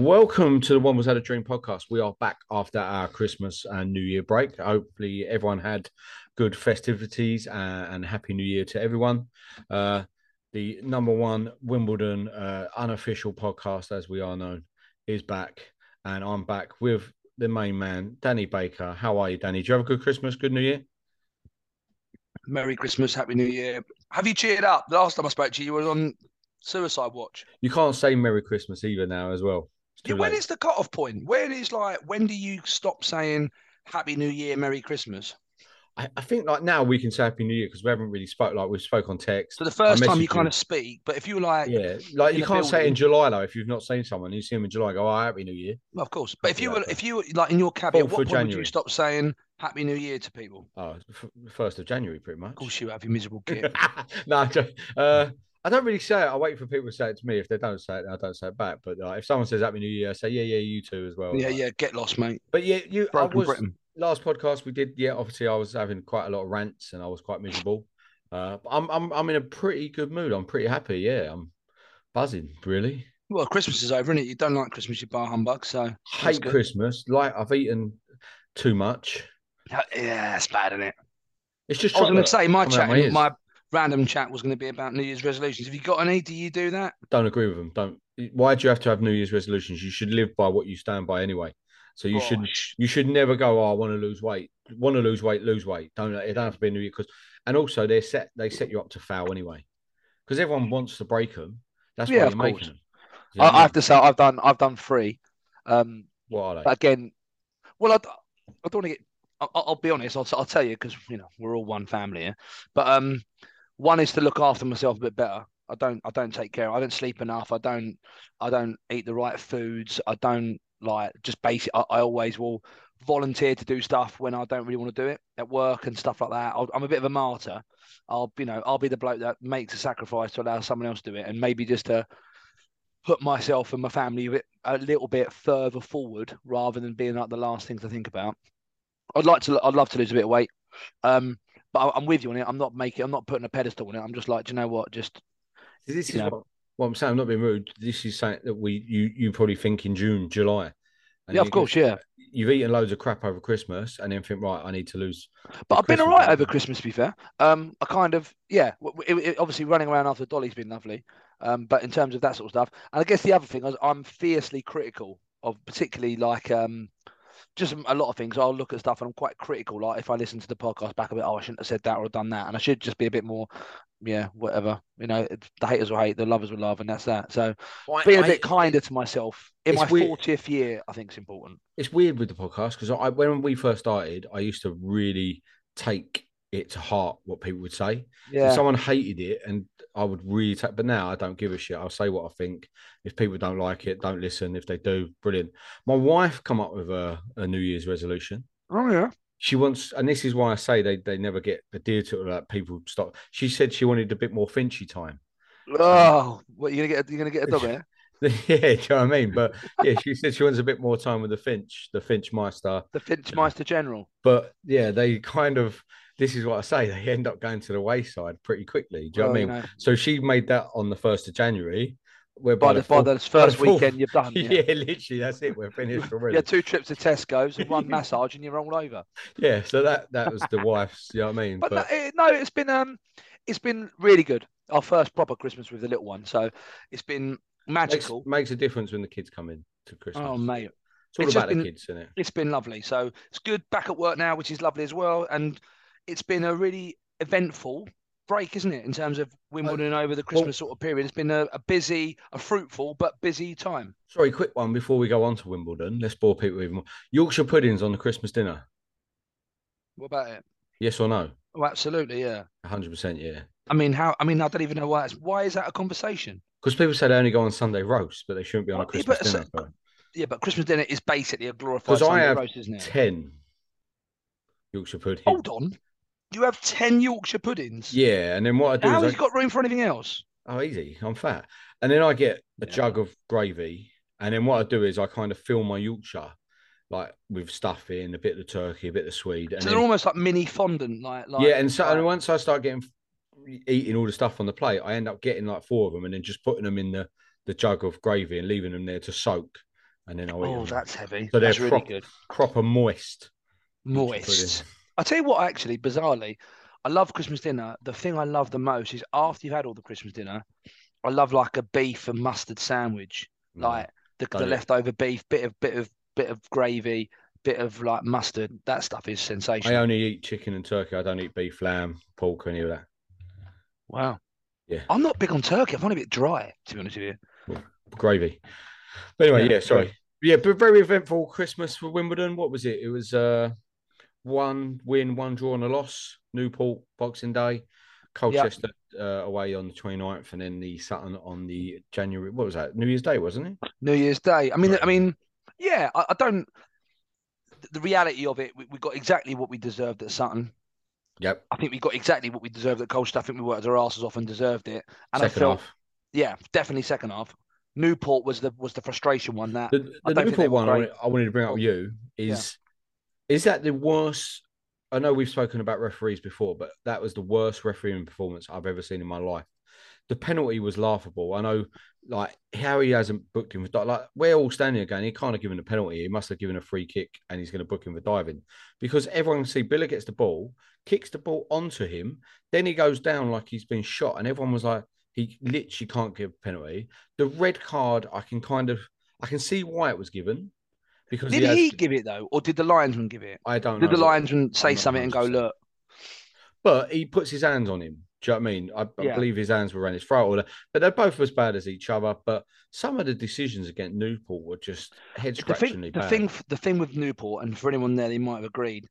Welcome to the Wombles Had a Dream podcast. We are back after our Christmas and New Year break. Hopefully, everyone had good festivities and, and Happy New Year to everyone. Uh, the number one Wimbledon uh, unofficial podcast, as we are known, is back, and I'm back with the main man, Danny Baker. How are you, Danny? Do you have a good Christmas, good New Year? Merry Christmas, Happy New Year. Have you cheered up? The last time I spoke to you, you were on suicide watch. You can't say Merry Christmas either now, as well. Yeah, when is the cut-off point? When is like when do you stop saying Happy New Year, Merry Christmas? I, I think like now we can say Happy New Year because we haven't really spoke like we spoke on text. So the first time you kind of speak, but if you like, Yeah, like you can't say it in. July though. If you've not seen someone, you see them in July, go, "Oh, happy New Year." well, of course, but if you were, if you were like in your Fourth what point would you stop saying Happy New Year to people? Oh, f- first of January, pretty much. Of course, you have your miserable kid. no, uh, I don't really say it. I wait for people to say it to me. If they don't say it, I don't say it back. But uh, if someone says Happy New Year, I say, "Yeah, yeah, you too as well." yeah, Like- yeah, get lost, mate. But yeah, you. I was Britain. last podcast we did. Yeah, obviously I was having quite a lot of rants and I was quite miserable. Uh, but I'm I'm I'm in a pretty good mood. I'm pretty happy. Yeah, I'm buzzing. Really. Well, Christmas is over, isn't it? You don't like Christmas, you bar humbug. So Hate good. Christmas. Like I've eaten too much. Yeah, it's bad, isn't it? It's just I was going to say my chat, my random chat was going to be about New Year's resolutions. Have you got any? Do you do that? don't agree with them. Don't. Why do you have to have New Year's resolutions? You should live by what you stand by anyway. So you should you should never go. Oh, I want to lose weight. Want to lose weight? Lose weight. Don't. It don't have to be New Year because. And also, they set they set you up to fail anyway, because everyone wants to break them. That's Yeah, why you're making them. You know I, I I have to say I've done I've done three. Um. What are they? but again, well, I, I don't want to get. I'll, I'll be honest. I'll, I'll tell you because you know we're all one family here. But um, one is to look after myself a bit better. I don't I don't take care. I don't sleep enough. I don't I don't eat the right foods. I don't like just basic. I, I always will volunteer to do stuff when I don't really want to do it at work and stuff like that. I'll, I'm a bit of a martyr. I'll you know I'll be the bloke that makes a sacrifice to allow someone else to do it, and maybe just to put myself and my family a, bit, a little bit further forward rather than being like the last things to think about. I'd like to. I'd love to lose a bit of weight, um, but I, I'm with you on it. I'm not making. I'm not putting a pedestal on it. I'm just like, do you know what? Just this is know. what, what I'm saying. I'm not being rude. This is something that we you you probably think in June, July. And yeah, of course, yeah. You've eaten loads of crap over Christmas, and then think, right, I need to lose. But I've been all Christmas, right over Christmas, to be fair. Um, I kind of, yeah. It, it, obviously, running around after Dolly's been lovely. Um, but in terms of that sort of stuff, and I guess the other thing is I'm fiercely critical of particularly like um, just a lot of things. I'll look at stuff and I'm quite critical. Like if I listen to the podcast back a bit, oh, I shouldn't have said that or done that, and I should just be a bit more, yeah, whatever. You know, the haters will hate, the lovers will love, and that's that. So I- being a I- bit kinder to myself in my fortieth year, I think is important. it's weird with the podcast because I when we first started, I used to really take it to heart what people would say. Yeah. If someone hated it, and I would really take, but now I don't give a shit. I'll say what I think. If people don't like it, don't listen. If they do, brilliant. My wife come up with a, a New Year's resolution. oh yeah. She wants, and this is why I say they they never get adhered to it. Like people stop. She said she wanted a bit more Finchy time. Oh, what you gonna get? You gonna get a dog here? Eh? yeah, do you know what I mean? But yeah, she said she wants a bit more time with the Finch, the Finch Meister. The Finch Finchmeister General. but yeah, they kind of this is what I say. They end up going to the wayside pretty quickly. Do you know what I mean? know. So she made that on the first of January. Where By the, by fourth- the by first the weekend you've done. Yeah. Yeah. literally, that's it. We're finished already. Yeah, two trips to Tesco's and one massage, and you're all over. Yeah, so that that was the wife's. You know what I mean? But, no, it, no, it's been um, it's been really good. Our first proper Christmas with the little one, so it's been makes, magical. makes a difference when the kids come in to Christmas. Oh mate, it's all it's about the been- kids, isn't it? it's been lovely. So it's good back at work now, which is lovely as well. And it's been a really eventful break, isn't it? In terms of Wimbledon uh, over the oh. Christmas sort of period, it's been a, a busy, a fruitful but busy time. Sorry, quick one before we go on to Wimbledon. Let's bore people even more. Yorkshire puddings on the Christmas dinner. What about it? Yes or no? Oh, absolutely, yeah. hundred percent, yeah. I mean, how? I mean, I don't even know why. It's, why is that a conversation? Because people say they only go on Sunday roast, but they shouldn't be on a Well, yeah, Christmas but dinner. Yeah, but Christmas dinner is basically a glorified Because I Sunday have roast, isn't it? ten Yorkshire puddings. Hold on, you have ten Yorkshire puddings. Yeah, and then what I do How is has I, he got room for anything else? oh easy, I'm fat, and then I get a Yeah. jug of gravy, and then what I do is I kind of fill my Yorkshire like with stuff in a bit of the turkey, a bit of the Swede, and So then, they're almost like mini fondant, like like yeah, and so and once I start getting eating all the stuff on the plate, I end up getting like four of them, and then just putting them in the the jug of gravy and leaving them there to soak, and then I'll eat Oh, them. that's heavy. So they're that's really prop- good. proper moist. Yorkshire Moist. I tell you what, actually, bizarrely, I love Christmas dinner. The thing I love the most is after you've had all the Christmas dinner, I love like a beef and mustard sandwich, Mm. like the, the leftover beef, bit of bit of bit of gravy, bit of like mustard. That stuff is sensational. I only eat chicken and turkey. I don't eat beef, lamb, pork, any of that. Wow. Yeah. I'm not big on turkey. I find it a bit dry, to be honest with you. Gravy. But anyway, Yeah, yeah, sorry. Yeah, but very eventful Christmas for Wimbledon. What was it? It was uh one win, one draw and a loss. Newport, Boxing Day. Colchester uh, away on the 29th, and then the Sutton on the January. What was that? New Year's Day, wasn't it? New Year's Day. I mean, Right. I mean, yeah. I, I don't. The reality of it, we, we got exactly what we deserved at Sutton. Yep. I think we got exactly what we deserved at Colchester. I think we worked our asses off and deserved it. And Second I felt, half. yeah, definitely second half. Newport was the was the frustration one. That The, I the Newport one I wanted, I wanted to bring up with you is is that the worst? I know we've spoken about referees before, but that was the worst refereeing performance I've ever seen in my life. The penalty was laughable. I know, like how he hasn't booked him for like we're all standing again. He can't have given a penalty. He must have given a free kick, and he's going to book him for diving because everyone can see Biler gets the ball, kicks the ball onto him, then he goes down like he's been shot, and everyone was like, he literally can't give a penalty. The red card, I can kind of, I can see why it was given because did he, has- he give it though, or did the linesman give it? I don't know. Did the linesman say something and go, "Look, But he puts his hands on him. Do you know what I mean? I, I Yeah. believe his hands were around his throat. Or the- But they're both as bad as each other. But some of the decisions against Newport were just head the thing, the thing, the thing with Newport, and for anyone there, they might have agreed.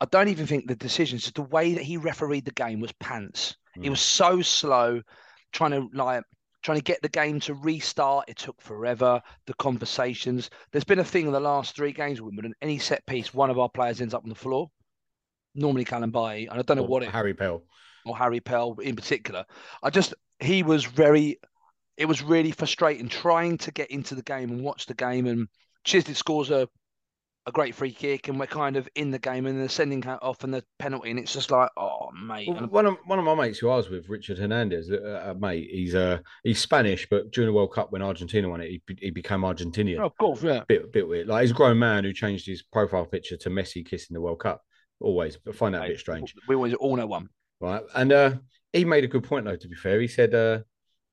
I don't even think the decisions, the way that he refereed the game was pants. He Mm. was so slow, trying to like trying to get the game to restart. It took forever. The conversations. There's been a thing in the last three games Wimbledon. Any set piece, one of our players ends up on the floor. Normally Kalambayi, and I don't know Or what it Harry Pell. or Harry Pell in particular. I just he was very it was really frustrating trying to get into the game and watch the game and Chislett scores a a great free kick and we're kind of in the game and they're sending her off and the penalty and it's just like oh mate Well, one of one of my mates who I was with, Richard Hernandez, uh, uh, mate, he's uh he's Spanish, but during the World Cup when Argentina won it, he, he became Argentinian. oh, of course yeah Bit bit weird. Like he's a grown man who changed his profile picture to Messi kissing the World Cup. Always, but find that a bit strange. we always all know one right? And uh, he made a good point though. To be fair, he said uh,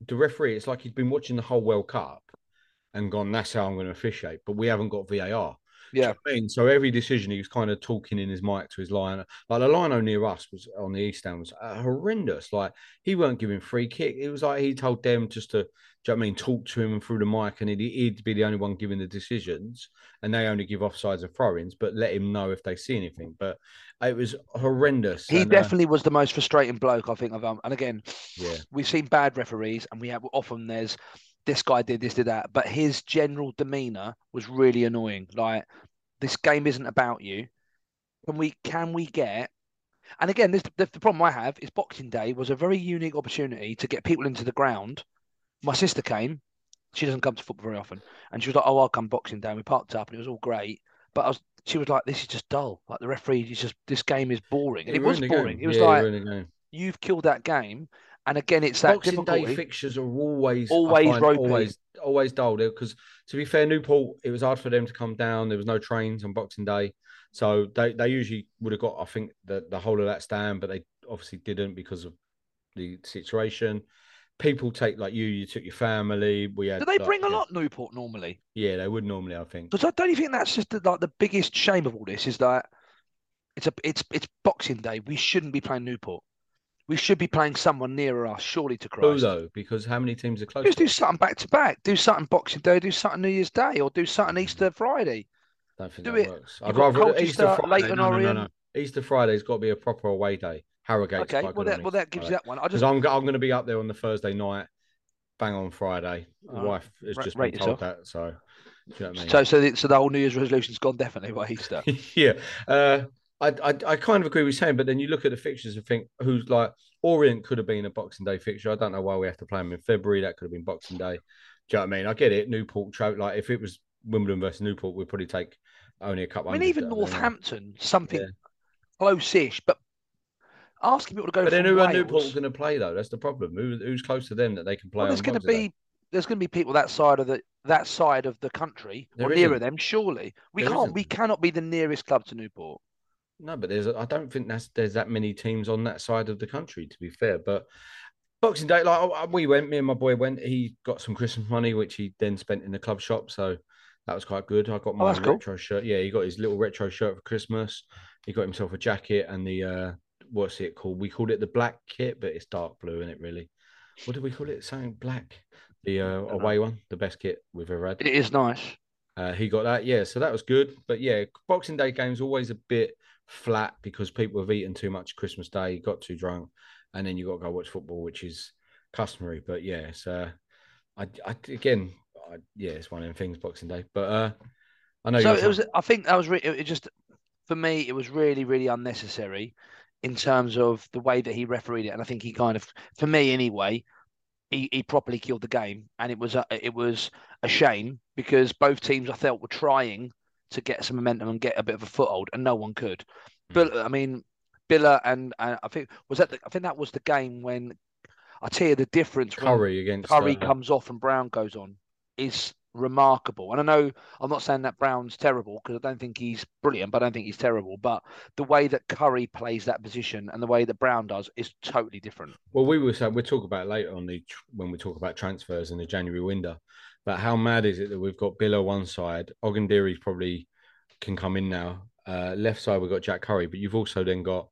the referee. It's like he's been watching the whole World Cup and gone. That's how I'm going to officiate, but we haven't got VAR. Do you yeah know I mean, so every decision he was kind of talking in his mic to his line. Like the line near us was on the east End was uh, horrendous. Like he weren't giving free kick. It was like he told them just to, do you know what I mean, talk to him through the mic, and he'd, he'd be the only one giving the decisions, and they only give offsides and throw-ins, but let him know if they see anything. But it was horrendous. he and, uh, definitely was the most frustrating bloke I think I've um, and again yeah. we've seen bad referees and we have often there's this guy did this did that but his general demeanor was really annoying like this game isn't about you can we can we get and again this the, the problem i have is boxing day was a very unique opportunity to get people into the ground my sister came she doesn't come to football very often and she was like oh i'll come boxing day and we parked up and it was all great but i was she was like, "This is just dull. Like the referee is just this game is boring." And it, was boring. game. It was Yeah, like ruined the game. you've killed that game. And again, it's that Boxing Day fixtures are always Always find, always always dull because to be fair, Newport it was hard for them to come down. There was no trains on Boxing Day, so they, they usually would have got I think the the whole of that stand, but they obviously didn't because of the situation. People take like you, you took your family. We had. Do they like, bring a yeah, lot Newport normally? Yeah, they would normally. I think. Because I don't think that's just the, like the biggest shame of all this is that it's a it's it's Boxing Day. We shouldn't be playing Newport. We should be playing someone nearer us, surely to Who Christ. though? Because how many teams are close? Just do something back to back. Do something Boxing Day. Do something New Year's Day, or do something Easter Friday. don't think do that it. works. I'd rather Easter Friday. No, no, no, no. Easter Friday's got to be a proper away day. Harrogate. Okay, well that well that gives you that one. I just I'm, I'm going to be up there on the Thursday night, bang on Friday. Alright. wife has just been told that, so you know what I mean? so so the, so the whole New Year's resolution's gone definitely by Easter. yeah, uh, I, I I kind of agree with saying, but then you look at the fixtures and think who's like Orient could have been a Boxing Day fixture. I don't know why we have to play them in February. That could have been Boxing Day. Do you know what I mean? I get it. Newport, Tro- like if it was Wimbledon versus Newport, we'd probably take only a couple. I mean, even do know what I mean? Northampton, something Yeah. close-ish, but asking people to go But then who are Newport going to play though? That's the problem. Who, who's close to them that they can play? well, there's going to be there's going to be people that side of the that side of the country or There nearer isn't. them. Surely we There can't. We isn't. cannot be the nearest club to Newport. No, but there's I don't think that's there's that many teams on that side of the country to be fair. But Boxing Day, like we went, me and my boy went. He got some Christmas money, which he then spent in the club shop, so that was quite good. I got my Oh, that's cool. retro shirt. Yeah, he got his little retro shirt for Christmas. He got himself a jacket and the uh what's it called? We called it the black kit, but it's dark blue in it really. What did we call it? Something black. The uh, away one, the best kit we've ever had. It is nice. Uh, he got that, yeah. So that was good. But yeah, Boxing Day games always a bit flat because people have eaten too much Christmas Day, got too drunk, and then you got to go watch football, which is customary. But yeah, so uh, I, I again, I, yeah, it's one of them things, Boxing Day. But uh, I know So it was. I think that was. Re- it it just for me, it was really, really unnecessary in terms of the way that he refereed it, and I think he kind of, for me anyway, he, he properly killed the game, and it was a, it was a shame because both teams I felt were trying to get some momentum and get a bit of a foothold, and no one could. Hmm. But I mean, Biler and, and I think was that the, I think that was the game when I tell you the difference Currie against Currie uh, comes off and Brown goes on is remarkable. And I know I'm not saying that Brown's terrible because I don't think he's brilliant, but I don't think he's terrible. But the way that Currie plays that position and the way that Brown does is totally different. Well, we will say we'll talk about later on the when we talk about transfers in the January window. But how mad is it that we've got Bill on one side, Ogundere probably can come in now. Uh, left side we've got Jack Currie, but you've also then got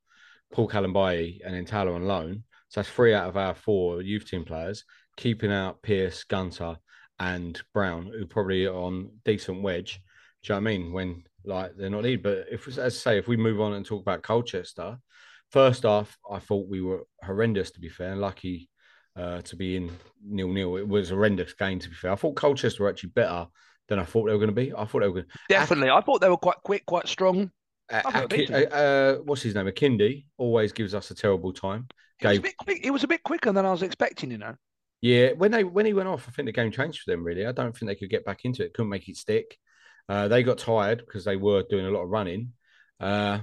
Paul Kalambayi and then Tyler on loan. So that's three out of our four youth team players, keeping out Pearce, Gunter, and Brown, who probably are on decent wedge. Do you know what I mean? When like they're not needed. But if as I say, if we move on and talk about Colchester, first off, I thought we were horrendous to be fair. and Lucky uh, to be in nil nil. It was a horrendous game to be fair. I thought Colchester were actually better than I thought they were going to be. I thought they were going to... Definitely. I thought they were quite quick, quite strong. Uh, I thought Aki- uh, what's his name? Akindi always gives us a terrible time. It was, a Gave bit quick. it was a bit quicker than I was expecting, you know. Yeah, when they when he went off, I think the game changed for them. Really, I don't think they could get back into it. Couldn't make it stick. Uh, they got tired because they were doing a lot of running. Uh,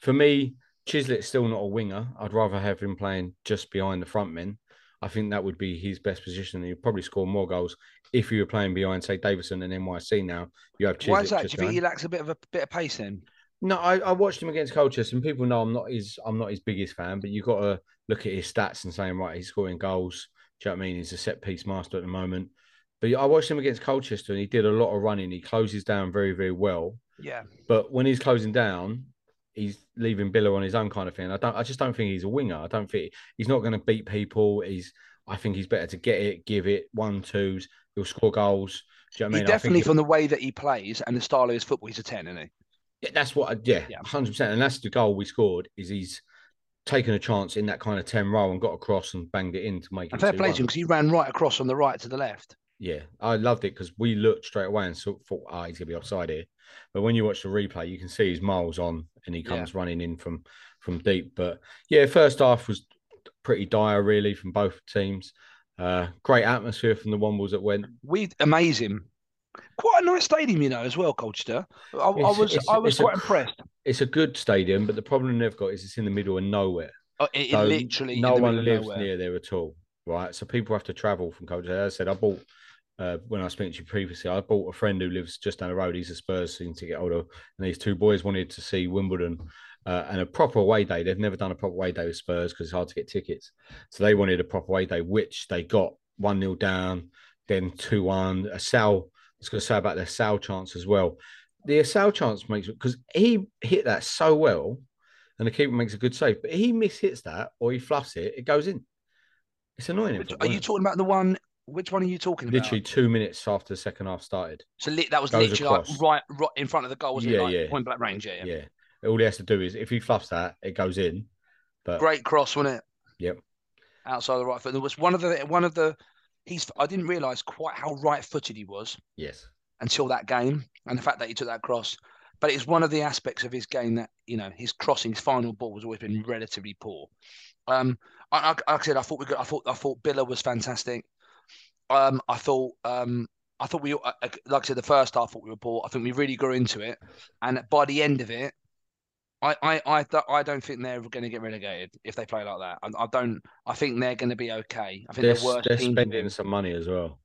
for me, Chislett's still not a winger. I'd rather have him playing just behind the front men. I think that would be his best position. He'd probably score more goals if you were playing behind, say, Davison and NYC. Now you have Chislett. Why is that? Do you think he lacks a bit of a bit of pace then? No, I, I watched him against Colchester, and people know I'm not his I'm not his biggest fan, but you've got to look at his stats and saying, right, he's scoring goals. Do you know what I mean? He's a set piece master at the moment. But I watched him against Colchester, and he did a lot of running. He closes down very, very well. Yeah. But when he's closing down, he's leaving Biler on his own kind of thing. I don't. I just don't think he's a winger. I don't think he's not going to beat people. He's. I think he's better to get it, give it one twos. He'll score goals. Do you know what I mean? Definitely, from the way that he plays and the style of his football, he's a 10, isn't he? Yeah, that's what. I, yeah, Yeah. hundred percent. And that's the goal we scored. Is he's taken a chance in that kind of ten row and got across and banged it in to make it. Fair play to him because he ran right across from the right to the left. Yeah, I loved it because we looked straight away and sort thought, ah, he's gonna be offside here. But when you watch the replay, you can see he's miles on and he Yeah. comes running in from from deep. But yeah, first half was pretty dire really from both teams. Uh, great atmosphere from the Wombles that went. We amaze him. Quite a nice stadium, you know, as well, Colchester. I, I was it's- I was it's a quite impressed. It's a good stadium, but the problem they've got is it's in the middle of nowhere. Oh, It, it literally no one lives nowhere. near there at all, right? So people have to travel from Colchester. As I said, I bought uh, when I spoke to you previously. I bought a friend who lives just down the road. He's a Spurs thing to get older, and these two boys wanted to see Wimbledon uh, and a proper away day. They've never done a proper away day with Spurs because it's hard to get tickets. So they wanted a proper away day, which they got one 0 down, then two one. Assal. I was going to say about their Sal chance as well. The Sal chance makes because he hit that so well and the keeper makes a good save. But he mishits that or he fluffs it, it goes in. It's annoying. in Are you it? talking about the one? Which one are you talking about? Literally two minutes after the second half started. So li- that was goes literally like across. right, right in front of the goal, wasn't Yeah, it? Like yeah. point blank range. Yeah, yeah. Yeah. All he has to do is if he fluffs that, it goes in. But Great cross, wasn't it? Yep. Outside the right foot. There was one of the one of the. He's. I didn't realise quite how right-footed he was yes. until that game, and the fact that he took that cross. But it's one of the aspects of his game that you know his crossing, his final ball has always been relatively poor. Um, I, I, like I said, I thought we got. I thought I thought Biler was fantastic. Um, I thought um, I thought we, uh, like I said, the first half, I thought we were poor. I think we really grew into it, and by the end of it, I, I, I, th- I don't think they're going to get relegated if they play like that. I, I don't. I think they're going to be okay. I think They're, they're, they're spending some money as well.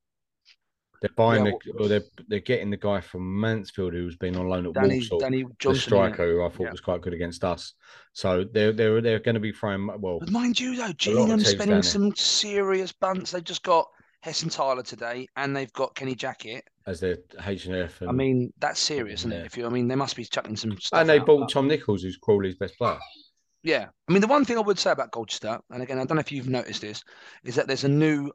They're buying Yeah, the, or they're they're getting the guy from Mansfield who's been on loan at Danny, Walsall, Danny the Johnson. innit? striker who I thought Yeah. was quite good against us. So they're they're they're going to be throwing well. But mind you, though, Gillingham spending some serious bunts. They've just got Hesson Tyler today, and they've got Kenny Jackett. as their H and F. I mean, that's serious, isn't Yeah. it? If you, I mean, they must be chucking some stuff. and they out, bought but- Tom Nichols, who's Crawley's best player. Yeah, I mean, the one thing I would say about Colchester, and again, I don't know if you've noticed this, is that there's a new.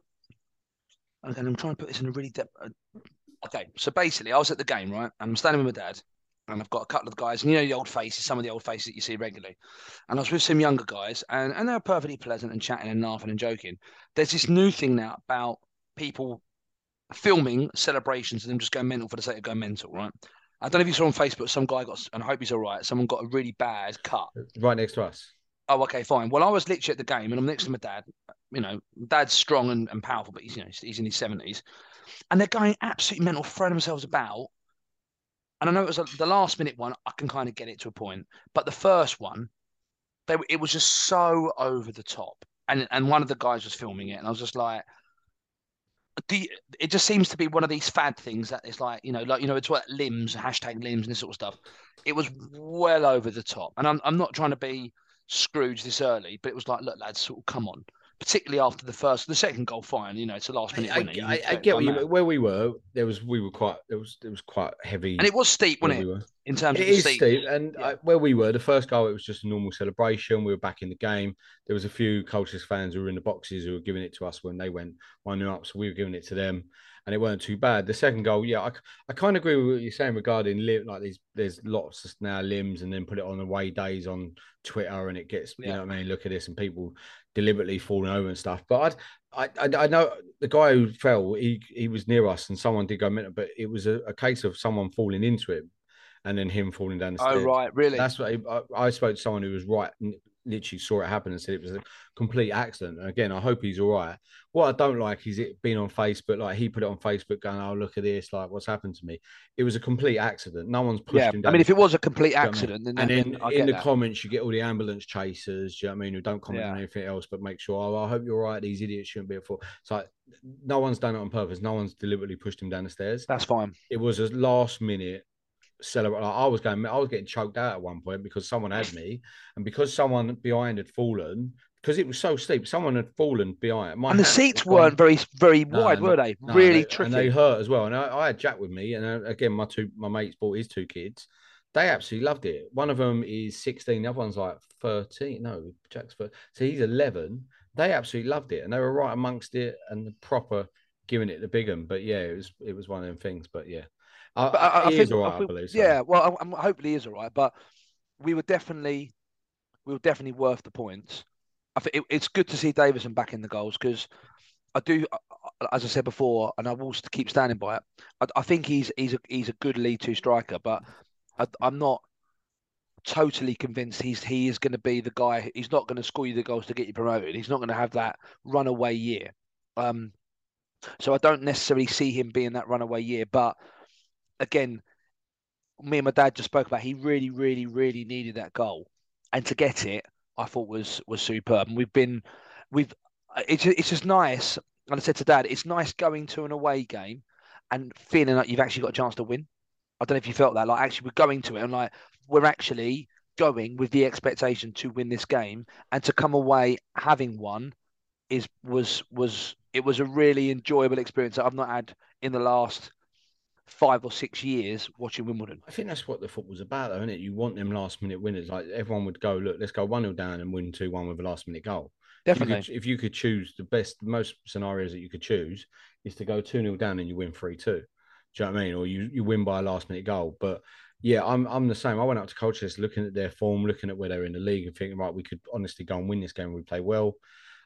Again, I'm trying to put this in a really depth. Uh, okay, so basically, I was at the game, right? And I'm standing with my dad, and I've got a couple of guys, and you know the old faces, some of the old faces that you see regularly. And I was with some younger guys, and and they were perfectly pleasant and chatting and laughing and joking. There's this new thing now about people filming celebrations and them just going mental for the sake of going mental, right? I don't know if you saw on Facebook, some guy got, and I hope he's all right. Someone got a really bad cut Right next to us. Oh, okay, fine. Well, I was literally at the game, and I'm next to my dad. You know, dad's strong and, and powerful, but he's you know he's, in his seventies, and they're going absolutely mental, throwing themselves about. And I know it was a, the last minute one. I can kind of get it to a point, but the first one, they it was just so over the top. And and one of the guys was filming it, and I was just like, do you, it just seems to be one of these fad things that is like you know like you know it's what limbs hashtag limbs and this sort of stuff. It was well over the top, and I'm I'm not trying to be Scrooge this early, but it was like, look, lads, sort of come on. Particularly after the first, the second goal, fine, you know, it's a last minute I, winner. I, I expect get what you mean. Where we were, there was we were quite it was it was quite heavy. and it was steep, wasn't it? we were. In terms It of the is steep. steep, and Yeah. I, where we were, the first goal, it was just a normal celebration. We were back in the game. There was a few Colchester fans who were in the boxes who were giving it to us when they went one 0 up, so we were giving it to them, and it weren't too bad. The second goal, yeah, I, I kind of agree with what you're saying regarding lim- like these. There's lots of now limbs, and then put it on away days on Twitter, and it gets you know what I mean. Look at this, and people deliberately falling over and stuff. But I, I, I know the guy who fell. He he was near us, and someone did go mental, but it was a, a case of someone falling into him, and then him falling down the Oh right, really? That's what I, I spoke to someone who was right, literally saw it happen and said it was a complete accident. And again, I hope he's all right. What I don't like is it being on Facebook, like he put it on Facebook, going, "Oh, look at this! Like, what's happened to me?" It was a complete accident. No one's pushed yeah. him down. I mean, if it was a complete you know I mean? accident, then, and then then in the that. comments, you get all the ambulance chasers. You know what I mean? Who don't comment on anything else, but make sure. Oh, I hope you're all right. These idiots shouldn't be at fault. It's like no one's done it on purpose. No one's deliberately pushed him down the stairs. That's fine. It was a last minute celebrate. Like I was going, I was getting choked out at one point because someone had me, and because someone behind had fallen, because it was so steep, someone had fallen behind. My and the seats weren't very very No, wide, were they? no, really they- tricky. and they hurt as well. And I, I had Jack with me, and uh, again, my two my mates brought his two kids. They absolutely loved it. One of them is sixteen, the other one's like thirteen. No, Jack's for so he's eleven. They absolutely loved it, and they were right amongst it and proper giving it the big one. But yeah, it was it was one of them things. But yeah, I, I, I think, is all I right, I believe. So. yeah. Well, I, I, hopefully he is all right. But we were definitely, we were definitely worth the points. I think it, it's good to see Davison back in the goals because I do, as I said before, and I will keep standing by it. I, I think he's he's a he's a good lead Two striker, but I, I'm not totally convinced he's he is going to be the guy. He's not going to score you the goals to get you promoted. He's not going to have that runaway year. Um, so I don't necessarily see him being that runaway year, but again, me and my dad just spoke about. He really, really, really needed that goal, and to get it, I thought was was superb. And we've been, we've, it's it's just nice. And I said to Dad, it's nice going to an away game and feeling like you've actually got a chance to win. I don't know if you felt that. Like actually, we're going to it, and like we're actually going with the expectation to win this game and to come away having won is was was it was a really enjoyable experience that I've not had in the last five or six years watching Wimbledon. I think that's what the football's about, though, isn't it? You want them last minute winners. Like everyone would go, look, let's go one 0 down and win two one with a last minute goal. Definitely. If you, could, if you could choose the best, most scenarios that you could choose is to go two 0 down and you win three two. Do you know what I mean? Or you, you win by a last minute goal. But yeah, I'm I'm the same. I went up to Colchester looking at their form, looking at where they're in the league, and thinking, right, we could honestly go and win this game. We play well.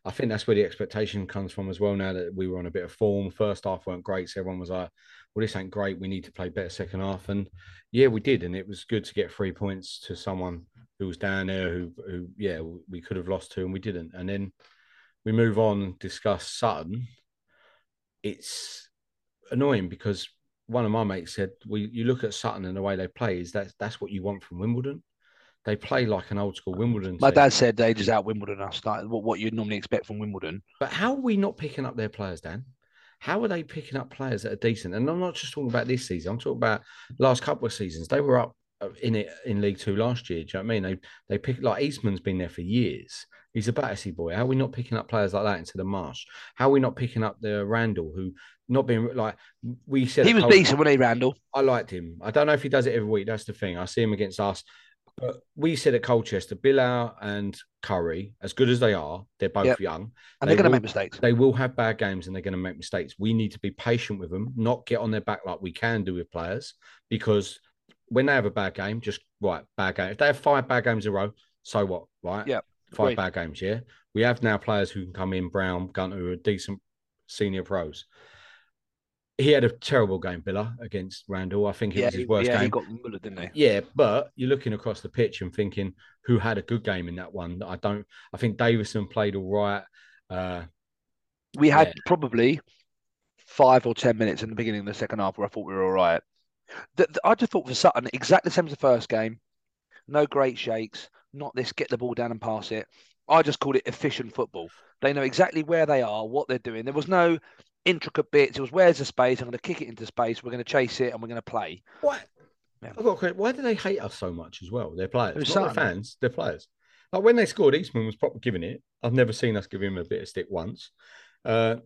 I think that's where the expectation comes from as well. Now that we were on a bit of form, first half weren't great, so everyone was like, "Well, this ain't great. We need to play better second half." And yeah, we did, and it was good to get three points to someone who was down there, who who yeah, we could have lost to, and we didn't. And then we move on, discuss Sutton. It's annoying because one of my mates said, "We you look at Sutton and the way they play is that that's what you want from Wimbledon." They play like an old school Wimbledon. My team. dad said they just out Wimbledon us, like what, what you'd normally expect from Wimbledon. But how are we not picking up their players, Dan? How are they picking up players that are decent? And I'm not just talking about this season. I'm talking about last couple of seasons. They were up uh, in it in League Two last year. Do you know what I mean? They they pick like Eastmond's been there for years. He's a Battersea boy. How are we not picking up players like that into the Marsh? How are we not picking up the Randall who not being like we said? He was decent, wasn't he, Randall? I liked him. I don't know if he does it every week. That's the thing. I see him against us. But we said at Colchester, Bilal and Currie, as good as they are, they're both Yep. young. And They they're going to make mistakes. They will have bad games and they're going to make mistakes. We need to be patient with them, not get on their back like we can do with players, because when they have a bad game, just right, bad game. If they have five bad games in a row, so what, right? Yeah. Five agreed. bad games, yeah. We have now players who can come in, Brown, Gunter, who are decent senior pros. He had a terrible game, Biler, against Randall. I think it Yeah, was his worst yeah, game. he got bullet, didn't he? Yeah, but you're looking across the pitch and thinking who had a good game in that one. I don't. I think Davison played all right. Uh, We had Yeah. probably five or ten minutes in the beginning of the second half where I thought we were all right. The, the- I just thought for Sutton, exactly the same as the first game. No great shakes, not this get the ball down and pass it. I just called it efficient football. They know exactly where they are, what they're doing. There was no intricate bits. It was where's the space? I'm going to kick it into space. We're going to chase it and we're going to play. why? Yeah. I've got a question. Why do they hate us so much as well? They're players, Who's not the fans. They're players. Like when they scored, Eastmond was proper giving it. I've never seen us give him a bit of stick once. Uh,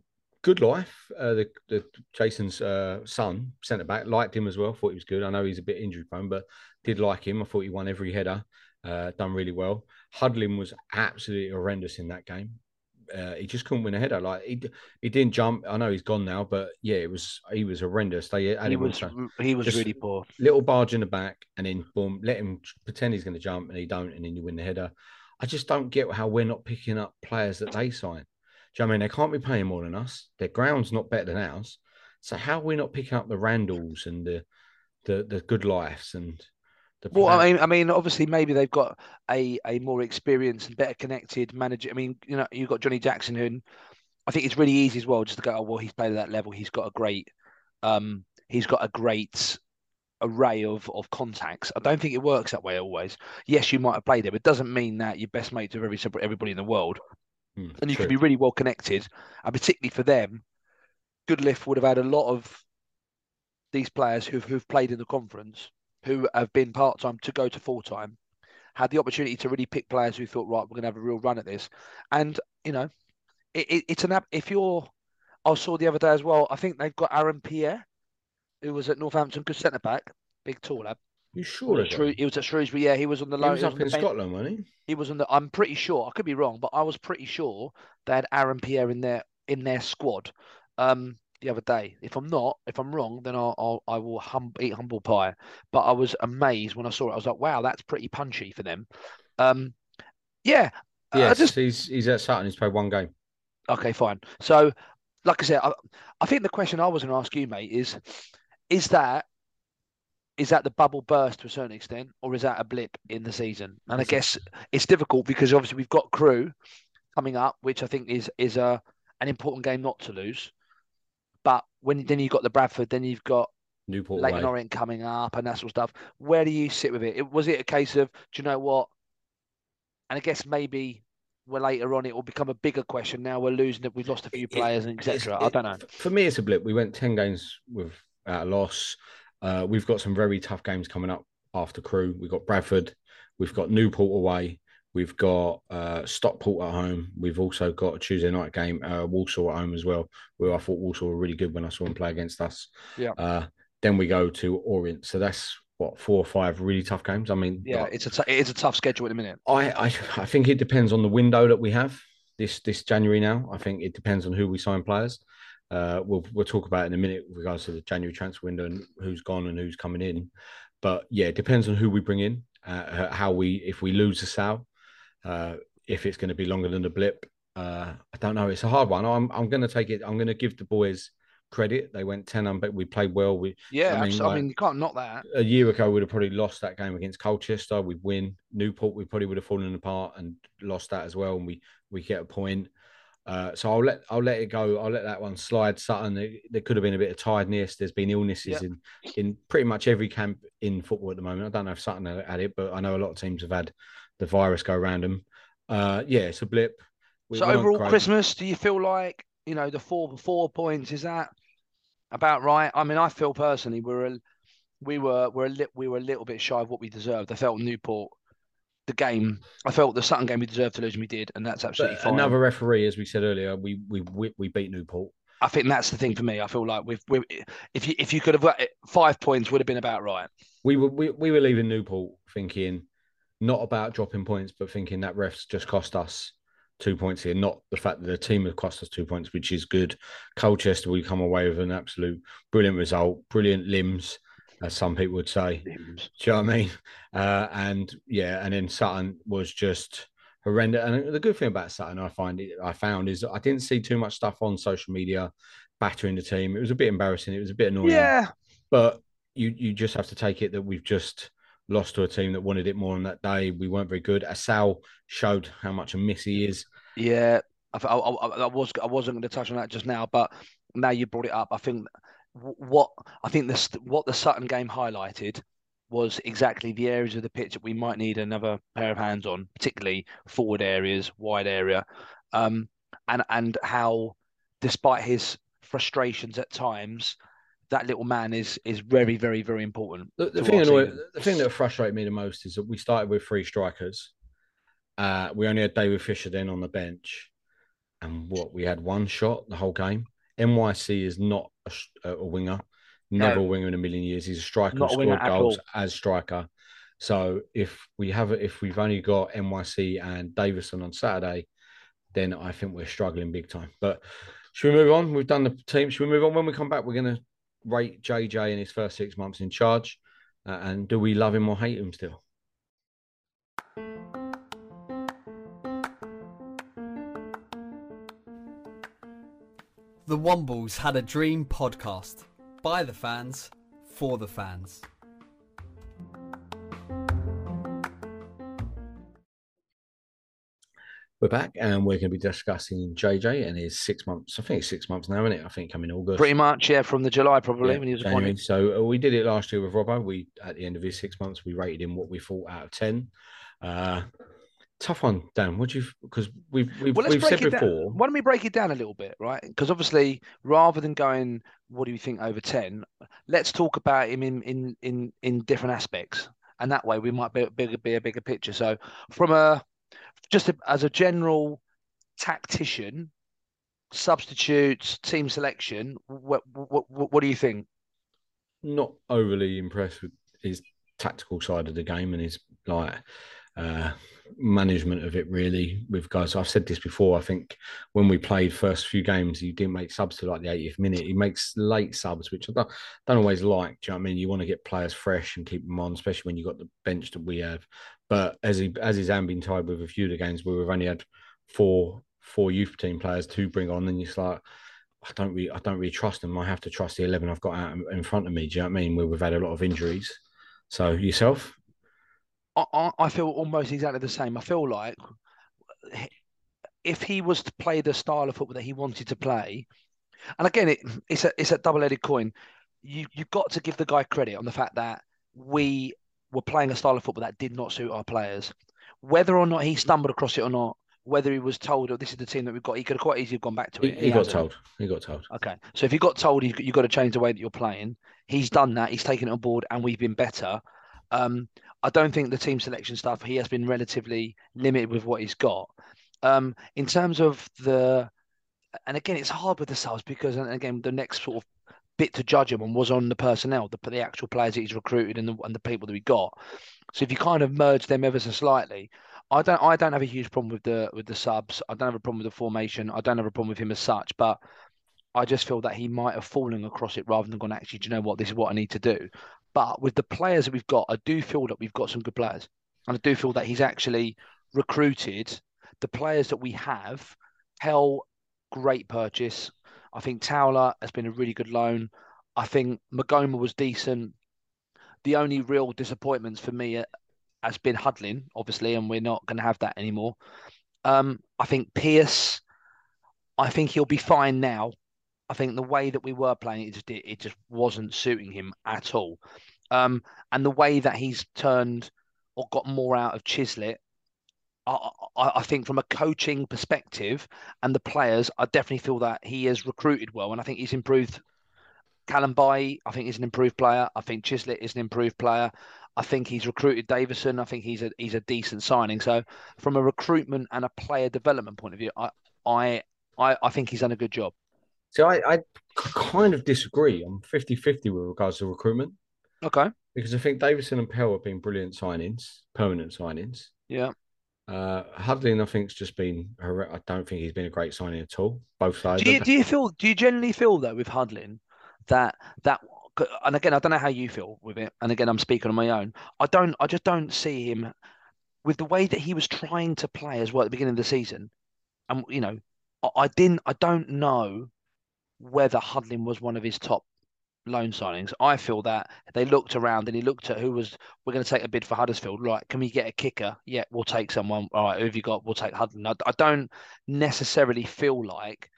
Goodliffe. Uh, the, the Jason's uh, son, centre back, liked him as well. Thought he was good. I know he's a bit injury prone, but did like him. I thought he won every header. Uh, done really well. Huddling was absolutely horrendous in that game. Uh, he just couldn't win a header. Like he, he didn't jump. I know he's gone now, but yeah, it was he was horrendous. They had He him was he was really poor. little barge in the back, and then boom, let him pretend he's going to jump, and he don't, and then you win the header. I just don't get how we're not picking up players that they sign. Do you know what I mean? They can't be paying more than us. Their ground's not better than ours. So how are we not picking up the Randalls and the the the good lives and Well, I mean, I mean, obviously, maybe they've got a a more experienced and better connected manager. I mean, you know, you've got Johnnie Jackson, who I think it's really easy as well, just to go, oh, well, he's played at that level. He's got a great, um, he's got a great array of of contacts. I don't think it works that way always. Yes, you might have played there, but it doesn't mean that you're best mates with every everybody in the world. Hmm, and you true. can be really well connected. And particularly for them, Goodlift would have had a lot of these players who've who've played in the conference, who have been part time to go to full time, had the opportunity to really pick players who thought, right, we're going to have a real run at this. And you know, it, it, it's an app. If you're, I saw the other day as well. I think they've got Aaron Pierre, who was at Northampton, good centre back, big tall lad. You sure? Shrew- he was at Shrewsbury. Yeah, he was on the He low. was he up in. Scotland, wasn't he? He was on the. I'm pretty sure. I could be wrong, but I was pretty sure they had Aaron Pierre in their in their squad um, the other day. If I'm not, if I'm wrong, then I'll, I'll I will hum, eat humble pie. But I was amazed when I saw it. I was like, wow, that's pretty punchy for them. Um, yeah. Yes, just he's he's at Sutton. He's played one game. okay, fine. So, like I said, I, I think the question I was going to ask you, mate, is is that is that the bubble burst to a certain extent, or is that a blip in the season? And I guess it's difficult because obviously we've got Crewe coming up, which I think is is a an important game not to lose. But when then you've got the Bradford, then you've got Newport Leyton. Orient coming up and that sort of stuff. Where do you sit with it? it? Was it a case of, do you know what? And I guess maybe well later on it will become a bigger question. Now we're losing it. We've lost a few players and etc. I don't know. For me, it's a blip. We went ten games without a loss. Uh, we've got some very tough games coming up after Crewe. We've got Bradford. We've got Newport away. We've got uh, Stockport at home. We've also got a Tuesday night game, uh, Walsall at home as well, where I thought Walsall were really good when I saw them play against us. Yeah. Uh, then we go to Orient. So that's what four or five really tough games. I mean, Yeah, like, it's a t- it is a tough schedule at the minute. I, I I think it depends on the window that we have this this January now. I think it depends on who we sign players. Uh, we'll we'll talk about it in a minute with regards to the January transfer window and who's gone and who's coming in. But yeah, it depends on who we bring in, uh, how we if we lose the sale, uh, if it's going to be longer than the blip. Uh, I don't know. It's a hard one. I'm I'm going to take it. I'm going to give the boys credit. They went ten unbeaten. We played well. We Yeah, I mean, mean, I mean you can't knock that. a year ago we'd have probably lost that game against Colchester. We'd win Newport. We probably would have fallen apart and lost that as well. And we we get a point. Uh, so I'll let I'll let it go. I'll let that one slide. Sutton. There, could have been a bit of tiredness. There's been illnesses Yeah. in in pretty much every camp in football at the moment. I don't know if Sutton had it, but I know a lot of teams have had the virus go around them. Uh, yeah, it's a blip. We so overall. Christmas, do you feel like you know the four four points is that about right? I mean, I feel personally we're a, we were we're a li- we were a little bit shy of what we deserved. I felt Newport, the game. I felt the Sutton game we deserved to lose, and we did, and that's absolutely But fine. another referee, as we said earlier, we we we, we beat Newport. I think that's the thing for me. I feel like we've we if you if you could have got five points would have been about right. we were we, we were leaving Newport thinking not about dropping points, but thinking that refs just cost us two points here, not the fact that the team have cost us two points, which is good. Colchester, we come away with an absolute brilliant result, brilliant limbs, as some people would say. Do you know what I mean? Uh, and yeah, and then Sutton was just horrendous. And the good thing about Sutton, I find it, I found is I didn't see too much stuff on social media battering the team. It was a bit embarrassing. It was a bit annoying Yeah, but you you just have to take it that we've just lost to a team that wanted it more on that day. We weren't very good. Assal showed how much a miss he is. Yeah, I, I, I, was I wasn't going to touch on that just now, but now you brought it up. I think what I think this what the Sutton game highlighted was exactly the areas of the pitch that we might need another pair of hands on, particularly forward areas, wide area, um, and and how, despite his frustrations at times, that little man is is very very very important. The, the thing our annoy, team. the thing that frustrated me the most is that we started with three strikers. Uh, we only had David Fisher then on the bench, and what we had one shot the whole game. NYC is not a, a winger, never No. a winger in a million years. He's a striker Not who scored goals all. as striker. So if we have if we've only got NYC and Davison on Saturday, then I think we're struggling big time. But should we move on? We've done the team. Should we move on? When we come back, we're going to rate JJ in his first six months in charge. Uh, and do we love him or hate him still? The Wombles had a dream podcast by the fans for the fans. We're back and we're going to be discussing JJ and his six months. I think it's six months now, isn't it? I think coming August. Pretty much, yeah, from the July probably Yeah, when he was appointed. So uh, we did it last year with Robbo. We at the end of his six months, we rated him what we thought out of ten. Uh, tough one, Dan. What do you? Because we've we've, Well, we've said it down. before. Why don't we break it down a little bit, right? Because obviously, rather than going, what do you think over ten? Let's talk about him in in in in different aspects, and that way we might be, be, be a bigger picture. So, from a just as a general tactician, substitutes, team selection, what what, what do you think? not overly impressed with his tactical side of the game and his like uh management of it really with guys i've said this before i think when we played first few games he didn't make subs to like the 80th minute he makes late subs which i don't, don't always like do you know what i mean you want to get players fresh and keep them on especially when you've got the bench that we have but as he as his hand been tied with a few of the games where we've only had four four youth team players to bring on and it's like I don't really, I don't really trust them. I have to trust the eleven I've got out in- front of me. Do you know what I mean? Where we've had a lot of injuries. So yourself, I, I feel almost exactly the same. I feel like if he was to play the style of football that he wanted to play, and again, it, it's a it's a double-edged coin. you you've got to give the guy credit on the fact that we were playing a style of football that did not suit our players. Whether or not he stumbled across it or not, whether he was told, "Oh, this is the team that we've got," he could have quite easily have gone back to He, it. he got told. He got told. Okay, so if he got told you you've got to change the way that you're playing, he's done that. He's taken it on board, and we've been better. Um, I don't think the team selection stuff. He has been relatively limited with what he's got. Um, in terms of the, and again, it's hard with the subs because, and again, the next sort of bit to judge him on was on the personnel, the the actual players that he's recruited and the and the people that we got. So if you kind of merge them ever so slightly, I don't I don't have a huge problem with the with the subs. I don't have a problem with the formation. I don't have a problem with him as such, but I just feel that he might have fallen across it rather than gone, actually, do you know what? This is what I need to do. But with the players that we've got, I do feel that we've got some good players. And I do feel that he's actually recruited the players that we have. Hell, great purchase. I think Towler has been a really good loan. I think Maghoma was decent. The only real disappointments for me uh, has been Hudlin, obviously, and we're not going to have that anymore. Um, I think Pearce, I think he'll be fine now. I think the way that we were playing it just it, it just wasn't suiting him at all. Um, and the way that he's turned or got more out of Chislett, I, I, I think from a coaching perspective and the players, I definitely feel that he has recruited well, and I think he's improved. Kalambayi, I think he's an improved player. I think Chislett is an improved player. I think he's recruited Davison. I think he's a he's a decent signing. So from a recruitment and a player development point of view, I I I, I think he's done a good job. So I, I kind of disagree. I'm 50 50 with regards to recruitment Okay. because I think Davison and Pell have been brilliant signings, permanent signings. Yeah. Uh, Hudlin, I think, has just been. I don't think he's been a great signing at all. Both sides. Do you do you feel do you generally feel though with Hudlin that that and again I don't know how you feel with it and again I'm speaking on my own I don't I just don't see him with the way that he was trying to play as well at the beginning of the season and you know I, I didn't I don't know whether Hudlin was one of his top loan signings I feel that they looked around and he looked at who was we're going to take a bid for Huddersfield right can we get a kicker yeah we'll take someone all right who have you got we'll take Hudlin I, I don't necessarily feel like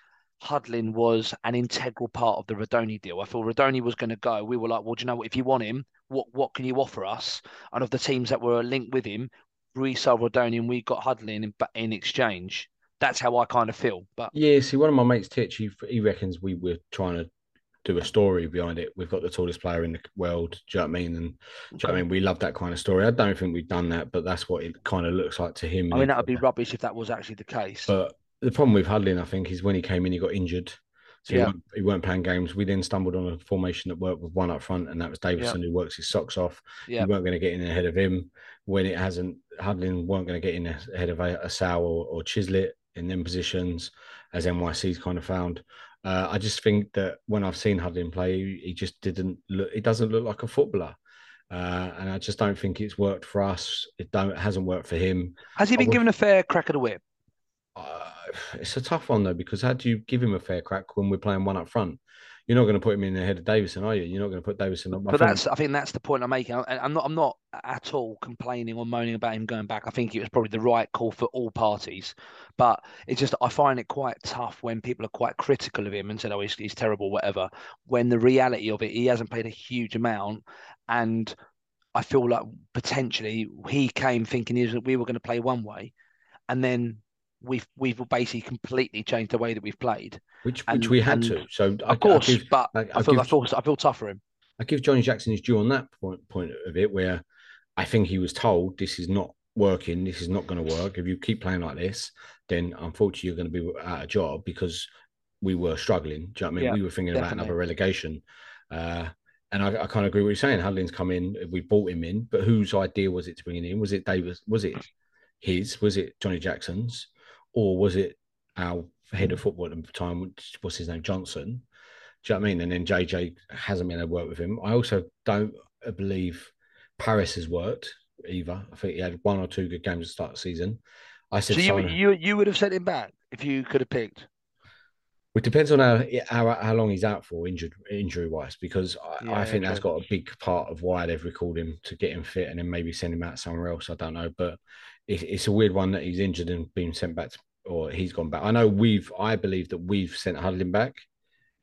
Hudlin was an integral part of the Rudoni deal. I feel Rudoni was going to go. We were like, well, do you know what? If you want him, what what can you offer us? And of the teams that were linked with him, we sold Rudoni and we got Hudlin in, in exchange. That's how I kind of feel. But Yeah, see, one of my mates, Titch, he, he reckons we were trying to do a story behind it. We've got the tallest player in the world. Do you know what I mean? And do you know I mean? We love that kind of story. I don't think we've done that, but that's what it kind of looks like to him. I mean, that would be rubbish if that was actually the case. But the problem with Hudlin, I think, is when he came in, he got injured. So Yeah. he, weren't, he weren't playing games. We then stumbled on a formation that worked with one up front, and that was Davison, who works his socks off. Yeah. We weren't going to get in ahead of him. When it hasn't, Hudlin weren't going to get in ahead of a, Assal or, or Chislett in them positions, as NYC's kind of found. Uh, I just think that when I've seen Hudlin play, he, just didn't look. He doesn't look like a footballer, uh, and I just don't think it's worked for us. It don't it hasn't worked for him. Has he been would- given a fair crack of the whip? Uh, it's a tough one though because how do you give him a fair crack when we're playing one up front? You're not going to put him in ahead of Davison, are you? You're not going to put Davison up. I But think- I think that's the point I'm making. I- I'm not I'm not at all complaining or moaning about him going back. I think it was probably the right call for all parties. But it's just I find it quite tough when people are quite critical of him and said, "Oh, he's, he's terrible," whatever. When the reality of it, he hasn't played a huge amount, and I feel like potentially he came thinking he was, we were going to play one way, and then we've we've basically completely changed the way that we've played. which which we had to. So I- I Of course, give- but I- I, I feel I feel I feel tough for him. I give Johnnie Jackson his due on that point point of it, where I think he was told this is not working, this is not going to work. If you keep playing like this, then unfortunately you're going to be out of job because we were struggling. Do you know what I mean? Yeah, we were thinking about another relegation. Uh, and I, I kind of agree with what you're saying. Hudlin's come in, we brought him in, but whose idea was it to bring him in? Was it Davis? Was it his? Was it Johnnie Jackson's? Or was it our head of mm. football at the time, which what's his name, Johnson? Do you know what I mean? And then JJ hasn't been able to work with him. I also don't believe Paris has worked either. I think he had one or two good games to start the season. I said So you you you would have sent him back if you could have picked. it depends on how, how how long he's out for, injured injury wise, because I, Yeah, I think that's got a big part of why they've recalled him to get him fit and then maybe send him out somewhere else. I don't know, but it, it's a weird one that he's injured and been sent back, to, or he's gone back. I know we've, I believe that we've sent Hudlin back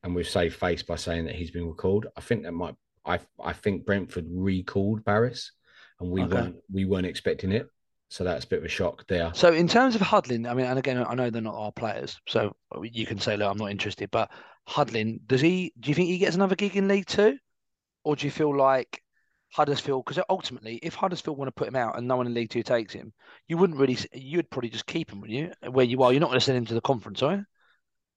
and we've saved face by saying that he's been recalled. I think that might. I I think Brentford recalled Barris, and we Okay. weren't we weren't expecting it, so that's a bit of a shock there. So in terms of Hudlin, I mean, and again, I know they're not our players, so you can say, look, I'm not interested. But Hudlin, does he? Do you think he gets another gig in League Two, or do you feel like Huddersfield? Because ultimately, if Huddersfield want to put him out and no one in League Two takes him, you wouldn't really. You'd probably just keep him, wouldn't you? Where you are, you're not going to send him to the conference, are you?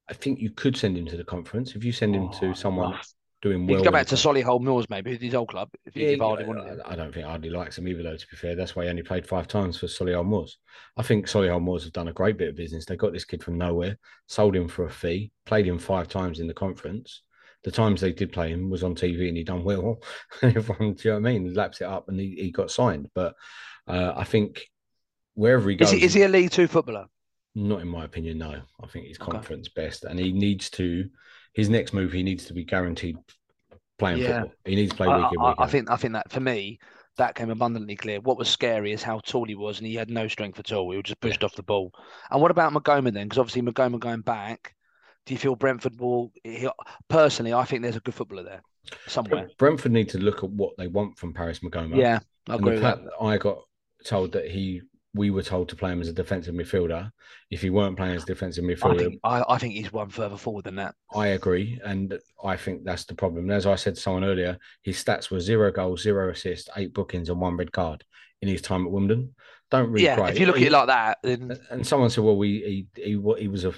I think you could send him to the conference if you send him Oh, to someone doing He well. could go back to Solihull Moors, maybe his old club, if, Yeah, if Ardley. I, I don't think Ardley likes him either, though. To be fair, that's why he only played five times for Solihull Moors. I think Solihull Moors have done a great bit of business. They got this kid from nowhere, sold him for a fee, played him five times in the conference. The times they did play him was on TV, and he done well. Everyone, do you know what I mean? Laps it up, and he, he got signed. But uh, I think wherever he Is goes, he, is he a League Two footballer? not in my opinion, no. I think he's Okay. conference best, and he needs to. His next move, he needs to be guaranteed playing Yeah. football. He needs to play I, week in, I- week I out. think I think that for me, that came abundantly clear. What was scary is how tall he was, and he had no strength at all. He was just Yeah. pushed off the ball. And what about Maghoma then? Because obviously Maghoma going back. Do you feel Brentford will? He, personally, I think there's a good footballer there somewhere. Brentford need to look at what they want from Paris Maghoma. Yeah, I and agree the that. that I got told that he, we were told to play him as a defensive midfielder. If he weren't playing as defensive I midfielder, think I, I think he's one further forward than that. I agree, and I think that's the problem. And as I said to someone earlier, his stats were zero goals, zero assists, eight bookings, and one red card in his time at Wimbledon. Don't really yeah, great. if you look at it like that, then and someone said, "Well, we he he he was a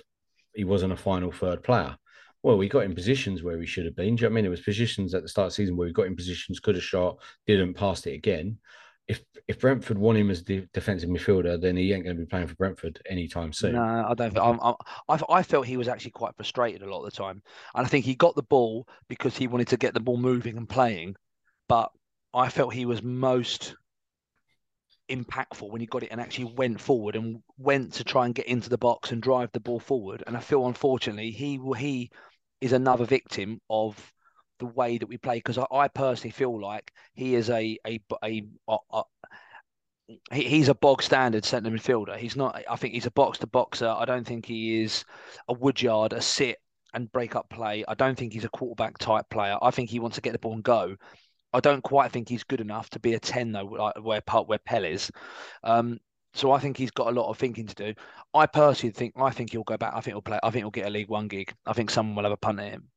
he wasn't a final third player." Well, we got in positions where we should have been. Do you know I mean? There was positions at the start of the season where we got in positions, could have shot, didn't pass it again. If if Brentford want him as the defensive midfielder, then he ain't going to be playing for Brentford anytime soon. No, I don't. I'm, I'm, I, I felt he was actually quite frustrated a lot of the time, and I think he got the ball because he wanted to get the ball moving and playing. But I felt he was most impactful when he got it and actually went forward and went to try and get into the box and drive the ball forward. And I feel, unfortunately, he he is another victim of the way that we play because I, I personally feel like he is a a a, a, a he, he's a bog standard centre midfielder. He's not. I think he's a box to boxer. I don't think he is a woodyard, a sit and break up play. I don't think he's a quarterback type player. I think he wants to get the ball and go. I don't quite think he's good enough to be a ten though, like where part where Pell is. Um, so I think he's got a lot of thinking to do. I personally think I think he'll go back. I think he'll play. I think he'll get a League One gig. I think someone will have a punt at him.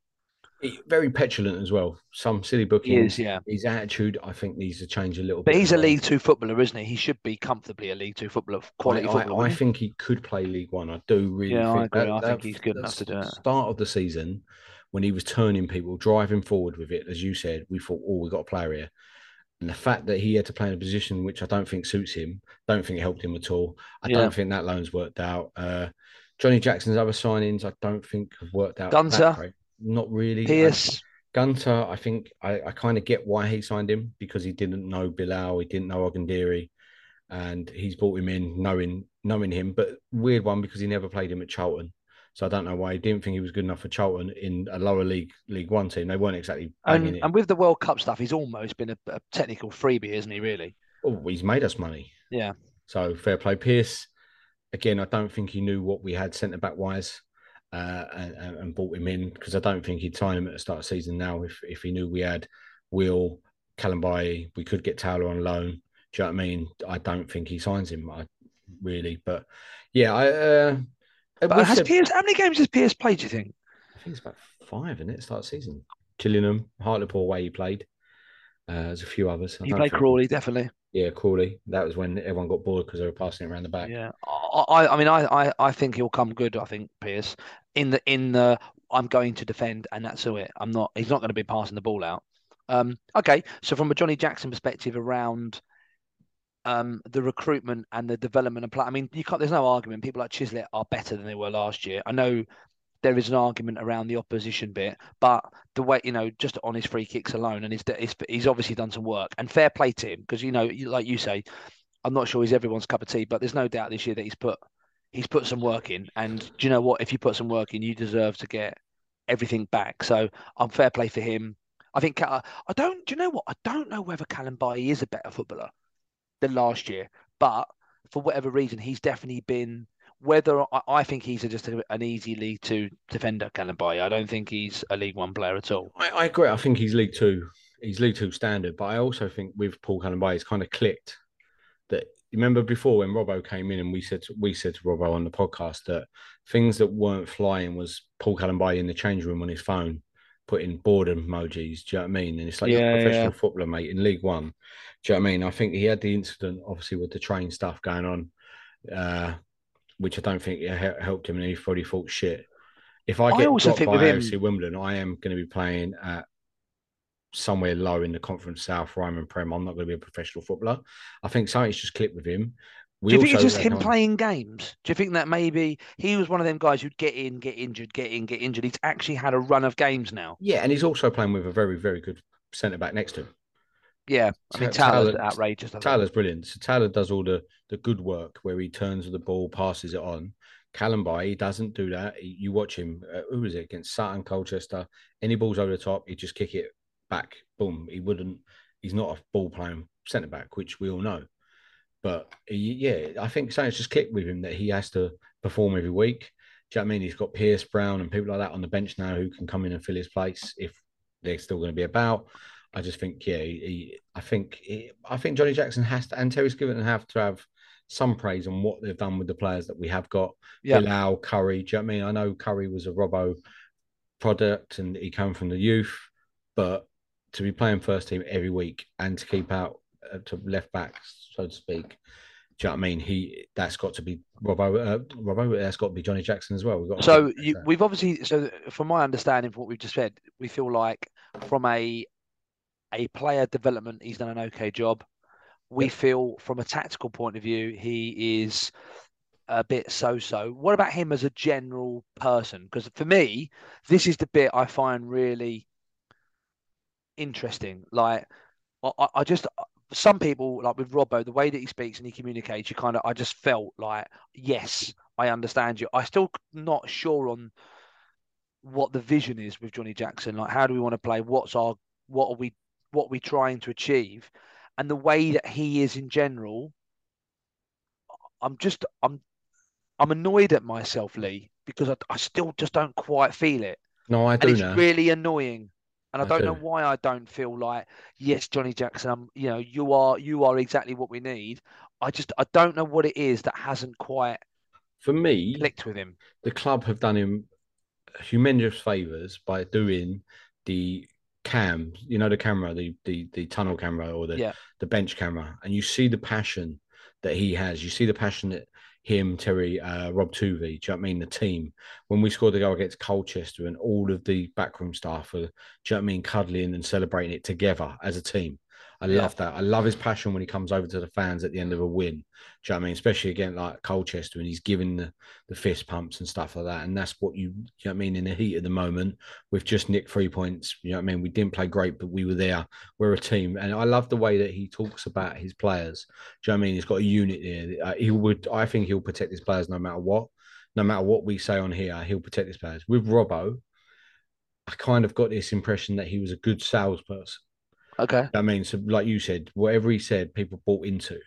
He- very petulant as well. Some silly He is, yeah. His attitude, I think, needs to change a little But bit. he's a. League Two footballer, isn't he? He should be comfortably a League Two footballer, quality I, footballer. I, I think he could play League One. I do really. Yeah, I think agree. that- I think he's good enough to do it. Start of the season, when he was turning people, driving forward with it, as you said, we thought, oh, we got a player here. And the fact that he had to play in a position which I don't think suits him, don't think it helped him at all. I Yeah. don't think that loan's worked out. Uh, Johnnie Jackson's other signings, I don't think have worked out. Gunter. not really. I- Gunter, I think I, I kind of get why he signed him because he didn't know Biler, he didn't know Ogundere, and he's brought him in knowing knowing him. But weird one because he never played him at Charlton, so I don't know why he didn't think he was good enough for Charlton in a lower league League One team. They weren't exactly And, and with the World Cup stuff, he's almost been a, a technical freebie, isn't he? Really? Oh, he's made us money. Yeah. So fair play, Pearce. Again, I don't think he knew what we had centre back wise, uh, and, and, brought him in because I don't think he'd sign him at the start of season. Now, if if he knew we had Will Kalambayi, we could get Taylor on loan. Do you know what I mean? I don't think he signs him. I really, but yeah, I. Uh, But has said- Pearce? How many games has Pearce played? Do you think? I think it's about five in it start of the season. Gillingham, Hartlepool away he played. Uh, there's a few others. I He played think- Crawley, definitely. Yeah, Crawley. That was when everyone got bored because they were passing it around the back. Yeah. I, I, I mean, I, I, I think he'll come good. I think Pearce in the in the I'm going to defend, and that's it. I'm not. He's not going to be passing the ball out. Um. Okay. So from a Johnnie Jackson perspective, around um the recruitment and the development of play. I mean, you can't. There's no argument. People like Chislett are better than they were last year. I know there is an argument around the opposition bit, but the way you know, just on his free kicks alone, and he's he's, obviously done some work. And fair play to him because you know, like you say, I'm not sure he's everyone's cup of tea, but there's no doubt this year that he's put he's put some work in. And do you know what? If you put some work in, you deserve to get everything back. So I'm fair play for him. I think I don't. Do you know what? I don't know whether Kalambayi is a better footballer than last year, but for whatever reason, he's definitely been whether I, I think he's just an easy League Two defender, Kalambayi. I don't think he's a League One player at all. I, I agree. I think he's League Two. He's League Two standard, but I also think with Paul Kalambayi, it's kind of clicked that. Remember before when Robbo came in and we said we said to Robbo on the podcast that things that weren't flying was Paul Kalambayi in the change room on his phone putting boredom emojis. Do you know what I mean? And it's like Yeah, a professional yeah. footballer, mate, in League One. Do you know what I mean? I think he had the incident, obviously, with the train stuff going on, uh, which I don't think helped him, and he probably thought, shit. If I I get also dropped think by him- AFC Wimbledon, I am going to be playing at somewhere low in the Conference South, Ryman Prem. I'm not going to be a professional footballer. I think something's just clicked with him. We Do you think it's just him playing games? Do you think that maybe he was one of them guys who'd get in, get injured, get in, get injured? He's actually had a run of games now. Yeah, and he's also playing with a very, very good centre back next to him. Yeah, I mean Ta- Tyler's Tyler- outrageous. Think. Brilliant. So Tyler does all the the good work where he turns the ball, passes it on. Kalambayi, he doesn't do that. He- you watch him. Uh, who was it against Sutton, Colchester? Any balls over the top, he just kick it back. Boom. He wouldn't. He's not a ball playing centre back, which we all know. But he, yeah, I think something's just clicked with him that he has to perform every week. Do you know what I mean? He's got Pearce Brown and people like that on the bench now who can come in and fill his place if they're still going to be about. I just think, yeah, he, I think, he, I think Johnnie Jackson has to, and Terry Skiven have to have some praise on what they've done with the players that we have got. Yeah. Biler, Currie. Do you know what I mean? I know Currie was a Robbo product and he came from the youth, but to be playing first team every week and to keep out uh, to left back, so to speak. Do you know what I mean? He that's got to be Robbo. Uh, Robbo. That's got to be Johnnie Jackson as well. We've got So you, we've obviously, so from my understanding, from what we've just said, we feel like from a a player development, he's done an okay job. We Yep. feel from a tactical point of view, he is a bit so-so. What about him as a general person? Because for me, this is the bit I find really interesting. Like, I- I just some people like with Robbo, the way that he speaks and he communicates, you kind of I just felt like, yes, I understand you. I still not sure on what the vision is with Johnnie Jackson. Like, how do we want to play? What's our what are we what are we trying to achieve? And the way that he is in general, I'm just I'm I'm annoyed at myself, Lee, because I, I still just don't quite feel it. no, I do And it's really annoying. And I, I don't know why I don't feel like, yes, Johnnie Jackson, I'm, you know, you are you are exactly what we need. I just I don't know what it is that hasn't quite For me, clicked with him. the club have done him humongous favors by doing the cam, you know, the camera, the the the tunnel camera or the Yeah. the bench camera, and you see the passion that he has. You see the passion that him, Terry, uh, Rob Tuvey, do you know I mean? The team. When we scored the goal against Colchester and all of the backroom staff were, do you know I mean, cuddling and celebrating it together as a team. I Yeah. love that. I love his passion when he comes over to the fans at the end of a win. Do you know what I mean? Especially again like Colchester and he's giving the, the fist pumps and stuff like that. And that's what you, you know what I mean, in the heat of the moment, we've just nicked three points. You know what I mean? We didn't play great, but we were there. We're a team. And I love the way that he talks about his players. Do you know what I mean? He's got a unit there. Uh, he would, I think he'll protect his players no matter what. No matter what we say on here, he'll protect his players. With Robbo, I kind of got this impression that he was a good salesperson. Okay. I mean, so like you said, whatever he said, people bought into.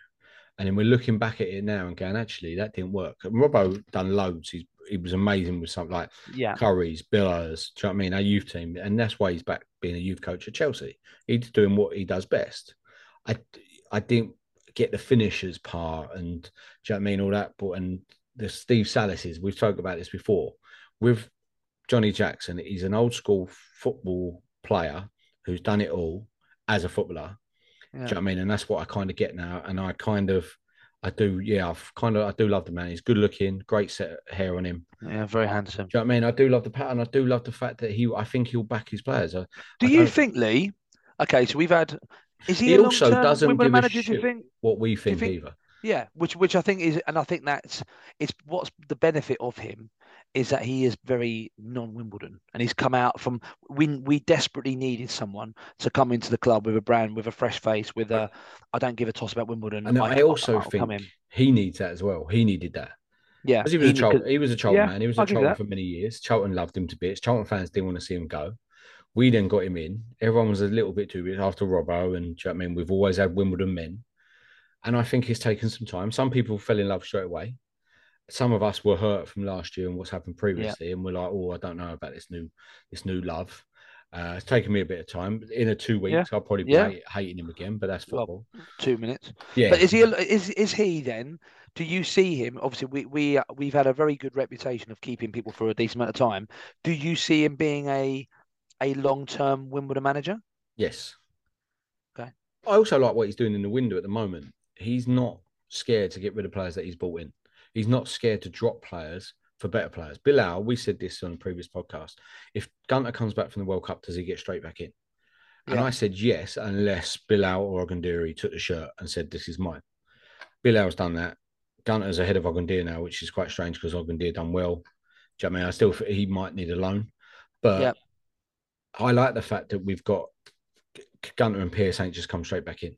And then we're looking back at it now and going, actually, that didn't work. And Robbo done loads. He's, he was amazing with something like Yeah. Currie's, Billers, do you know what I mean? Our youth team. And that's why he's back being a youth coach at Chelsea. He's doing what he does best. I, I didn't get the finishers part and, do you know what I mean? All that. But, and the Steve Salises, we've talked about this before. With Johnnie Jackson, he's an old school football player who's done it all as a footballer. Do you know what I mean? And that's what I kind of get now. And I kind of, I do, yeah, I've kind of, I do love the man. He's good looking, great set of hair on him. Yeah, very handsome. Do you know what I mean? I do love the pattern. I do love the fact that he, I think he'll back his players. I, Do I you think, Lee? Okay, so we've had. Is he, He also doesn't give manager? Do think? what we think, think- either? Yeah, which which I think is, and I think that's it's what's the benefit of him is that he is very non-Wimbledon, and he's come out from. We we desperately needed someone to come into the club with a brand, with a fresh face, with a. I don't give a toss about Wimbledon. And I, also I'll think in. he needs that as well. He needed that. Yeah, Because he was a need- Charlton, he was a Charlton yeah, man. He was a Charlton for many years. Charlton loved him to bits. Charlton fans didn't want to see him go. We then got him in. Everyone was a little bit too bit after Robbo, and do you know what I mean, we've always had Wimbledon men, and I think it's taken some time. Some people fell in love straight away, some of us were hurt from last year and what's happened previously, and we're like, oh, I don't know about this new this new love. Uh, it's taken me a bit of time. In a two weeks, Yeah. I'll probably be Yeah. hate- hating him again, but that's Well, football. Two minutes. yeah, But is he is is he then? Do you see him? Obviously, we we we've had a very good reputation of keeping people for a decent amount of time. Do you see him being a a long term Wimbledon manager? Yes. Okay. I also like what he's doing in the window at the moment. He's not scared to get rid of players that he's bought in. He's not scared to drop players for better players. Biler, we said this on a previous podcast. If Gunter comes back from the World Cup, does he get straight back in? And Yeah. I said yes, unless Biler or Ogundere took the shirt and said, This is mine. Biler's done that. Gunter's ahead of Ogundere now, which is quite strange because Ogundere done well. Do you know I mean? I still think he might need a loan. But Yep. I like the fact that we've got Gunter and Pearce ain't just come straight back in.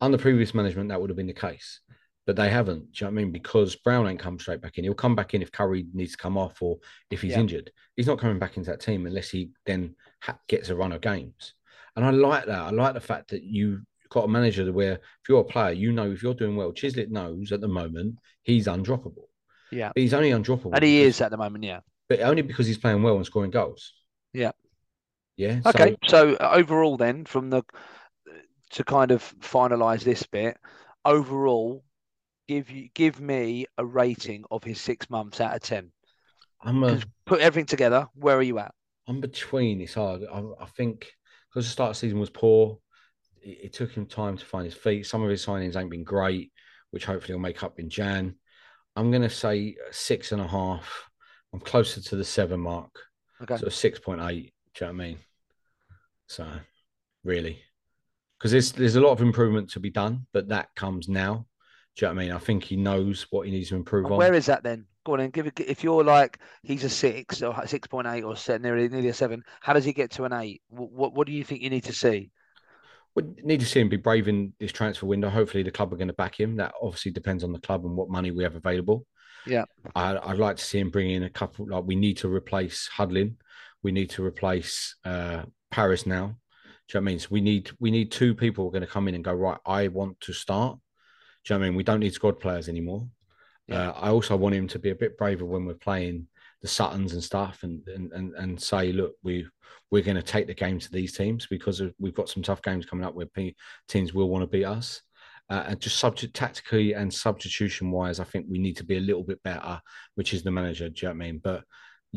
Under previous management, that would have been the case, but they haven't. Do you know what I mean? Because Brown ain't come straight back in. He'll come back in if Currie needs to come off or if he's Yeah. injured. He's not coming back into that team unless he then ha- gets a run of games. And I like that. I like the fact that you've got a manager where if you're a player, you know if you're doing well. Chislett knows at the moment he's undroppable. Yeah. But he's only undroppable. And he because- is at the moment, yeah. but only because he's playing well and scoring goals. Yeah. Yeah. Okay, so uh, overall, then, from the to kind of finalize this bit, overall, give you give me a rating of his six months out of ten. I'm a, Put everything together. Where are you at? I'm between. It's hard. I, I think because the start of the season was poor, it, it took him time to find his feet. Some of his signings ain't been great, which hopefully will make up in Jan. I'm going to say six and a half. I'm closer to the seven mark. Okay. So 6.8. Do you know what I mean? So, really. Because there's, there's a lot of improvement to be done, but that comes now. Do you know what I mean? I think he knows what he needs to improve And on. where is that then? Go on and give it. If you're like he's a six or six point eight or seven, nearly nearly a seven, how does he get to an eight? What, what what do you think you need to see? We need to see him be brave in this transfer window. Hopefully, the club are going to back him. That obviously depends on the club and what money we have available. Yeah. I, I'd like to see him bring in a couple. Like we need to replace Hudlin. We need to replace uh, Paris now. Do you know what I mean? So we need we need two people who are going to come in and go right. I want to start. Do you know what I mean? We don't need squad players anymore. Yeah. Uh, I also want him to be a bit braver when we're playing the Suttons and stuff, and and and, and say, look, we we're going to take the game to these teams because we've got some tough games coming up where teams will want to beat us. Uh, and just subject tactically and substitution wise, I think we need to be a little bit better, which is the manager. Do you know what I mean? But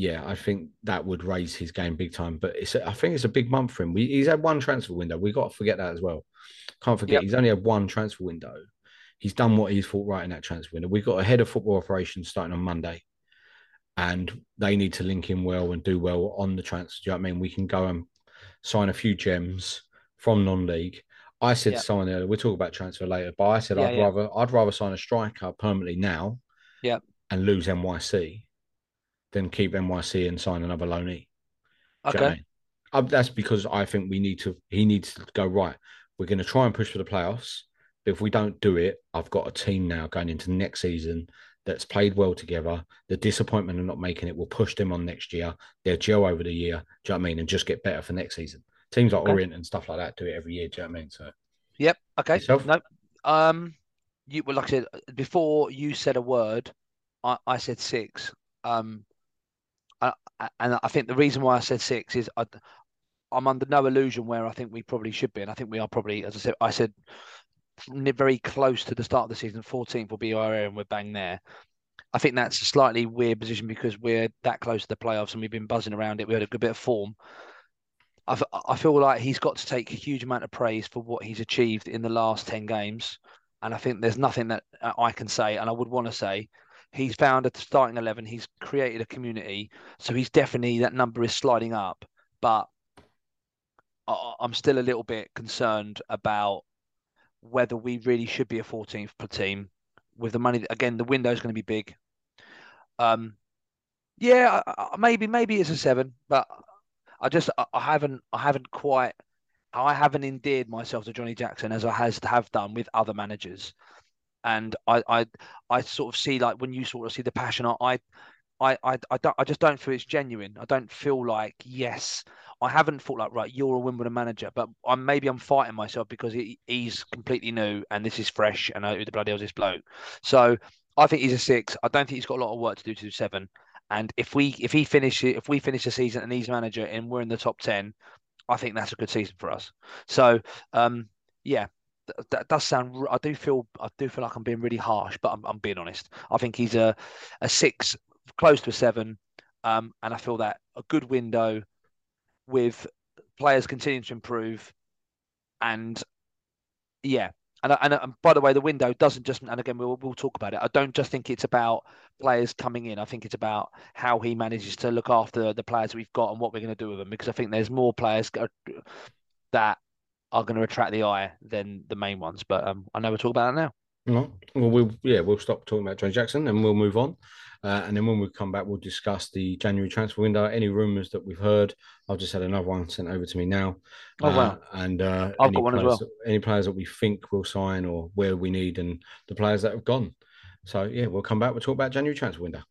yeah, I think that would raise his game big time. But it's I think it's a big month for him. We, he's had one transfer window. We got to forget that as well. Can't forget Yep. he's only had one transfer window. He's done what he's thought right in that transfer window. We've got a head of football operations starting on Monday, and they need to link in well and do well on the transfer. Do you know what I mean? We can go and sign a few gems from non-league. I said Yeah. someone earlier, we'll talk about transfer later, but I said Yeah, I'd yeah. rather I'd rather sign a striker permanently now, Yeah. and lose NYC than keep NYC and sign another loanee. You know I Okay. mean? Uh, that's because I think we need to. He needs to go right. We're going to try and push for the playoffs. But if we don't do it, I've got a team now going into next season that's played well together. The disappointment of not making it will push them on next year. They'll gel over the year. Do you know what I mean? And just get better for next season. Teams like Okay. Orient and stuff like that do it every year. Do you know what I mean? So Yep. Okay. Yourself? No. Um, you well, like I said before, you said a word. I, I said six. Um, and I think the reason why I said six is I, I'm under no illusion where I think we probably should be, and I think we are probably, as I said, I said very close to the start of the season. 14th will be our area, and we're bang there. I think that's a slightly weird position because we're that close to the playoffs and we've been buzzing around it. We had a good bit of form. I feel like he's got to take a huge amount of praise for what he's achieved in the last 10 games. And I think there's nothing that uh, I can say, and I would want to say, he's found a starting 11, he's created a community. So he's definitely, that number is sliding up. But I'm still a little bit concerned about whether we really should be a 14th per team with the money. Again, the window is going to be big. Um, yeah, maybe maybe it's a seven, but I just I haven't I haven't quite I haven't endeared myself to Johnnie Jackson as I has have done with other managers, and I I I sort of see like when you sort of see the passion, I I I I, I don't I just don't feel it's genuine. I don't feel like yes. I haven't thought like right, you're a Wimbledon manager, but I'm maybe I'm fighting myself because he, he's completely new and this is fresh and I, who the bloody hell is this bloke? So I think he's a six. I don't think he's got a lot of work to do to do seven. And if we if he finishes if we finish the season and he's manager and we're in the top ten, I think that's a good season for us. So um, yeah, that does sound. I do feel I do feel like I'm being really harsh, but I'm, I'm being honest. I think he's a a six, close to a seven, um, and I feel that a good window with players continuing to improve, and yeah. And, and, and by the way, the window doesn't just, and again, we'll, we'll talk about it. I don't just think it's about players coming in. I think it's about how he manages to look after the players we've got and what we're going to do with them. Because I think there's more players that are going to attract the eye than the main ones. But um, I know we'll talk about that now. No. Well, we'll yeah, we'll stop talking about Johnnie Jackson and we'll move on. Uh, and then when we come back, we'll discuss the January transfer window, any rumours that we've heard. I've just had another one sent over to me now. Oh, Uh, wow. And uh, I've got one as well. that- any players that we think will sign or where we need, and the players that have gone. So yeah, we'll come back. We'll talk about January transfer window.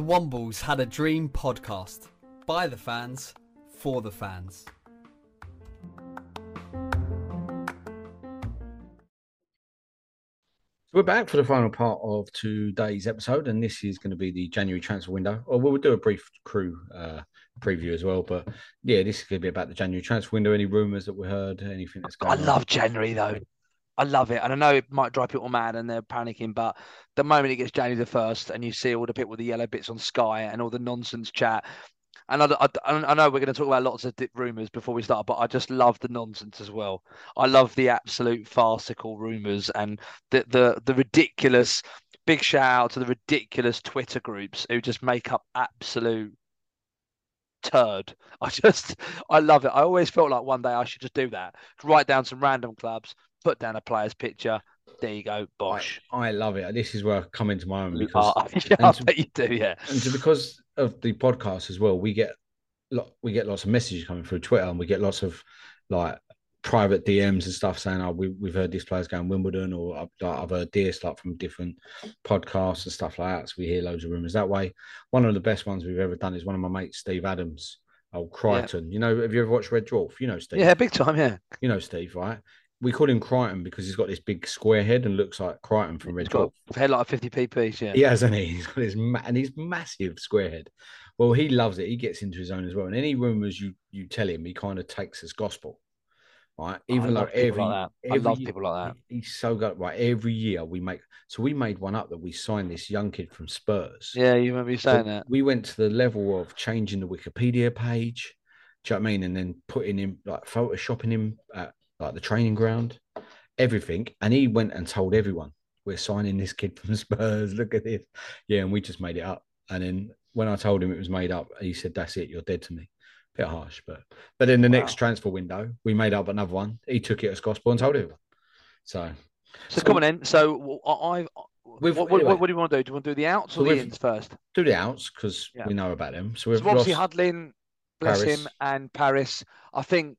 The Wombles had a dream podcast by the fans for the fans. We're back for the final part of today's episode, and this is going to be the January transfer window. Or we'll do a brief crew uh, preview as well. But yeah, this is going to be about the January transfer window. Any rumours that we heard, anything that's I going on. love January though. I love it. And I know it might drive people mad and they're panicking, but the moment it gets January the 1st and you see all the people with the yellow bits on Sky and all the nonsense chat, and I, I, I know we're going to talk about lots of rumours before we start, but I just love the nonsense as well. I love the absolute farcical rumours and the, the, the ridiculous, big shout out to the ridiculous Twitter groups who just make up absolute turd. I just, I love it. I always felt like one day I should just do that. Write down some random clubs, put down a player's picture. There you go, bosh. I love it. This is where I come into my own because Oh, yeah, I to- you do, yeah. and to, because of the podcast as well, we get lot we get lots of messages coming through Twitter, and we get lots of like private DMs and stuff saying, "Oh, we, we've heard this player's going Wimbledon," or I've, like, I've heard this like from different podcasts and stuff like that. So we hear loads of rumors that way. One of the best ones we've ever done is one of my mates, Steve Adams, old Kryten. You know, have you ever watched Red Dwarf? You know, Steve. Yeah, big time, yeah. You know, Steve, right? We call him Kryten because he's got this big square head and looks like Kryten from Red He's got Dwarf. a head like a 50p piece, yeah. He hasn't he? He's got his ma- and he's massive square head. Well, he loves it. He gets into his own as well. And any rumors you you tell him, he kind of takes as gospel. Right. Even though every, like that. I every love people like that. he- he's so good. Right. Every year we make so we made one up that we signed this young kid from Spurs. Yeah, you remember you So saying that. We went to the level of changing the Wikipedia page. Do you know what I mean? And then putting him like photoshopping him at like the training ground, everything. And he went and told everyone, We're signing this kid from Spurs. Look at this. Yeah, and we just made it up. And then when I told him it was made up, he said, That's it, you're dead to me. Bit harsh, but but in the next transfer window, we made up another one. He took it as gospel and told everyone. So So, so- come on in. So I, I- what, what, anyway. what do you want to do? Do you want to do the outs So or the ins first? do the outs because Yeah. we know about them. So we've So obviously Hudlin, bless Paris. him, and Paris. I think,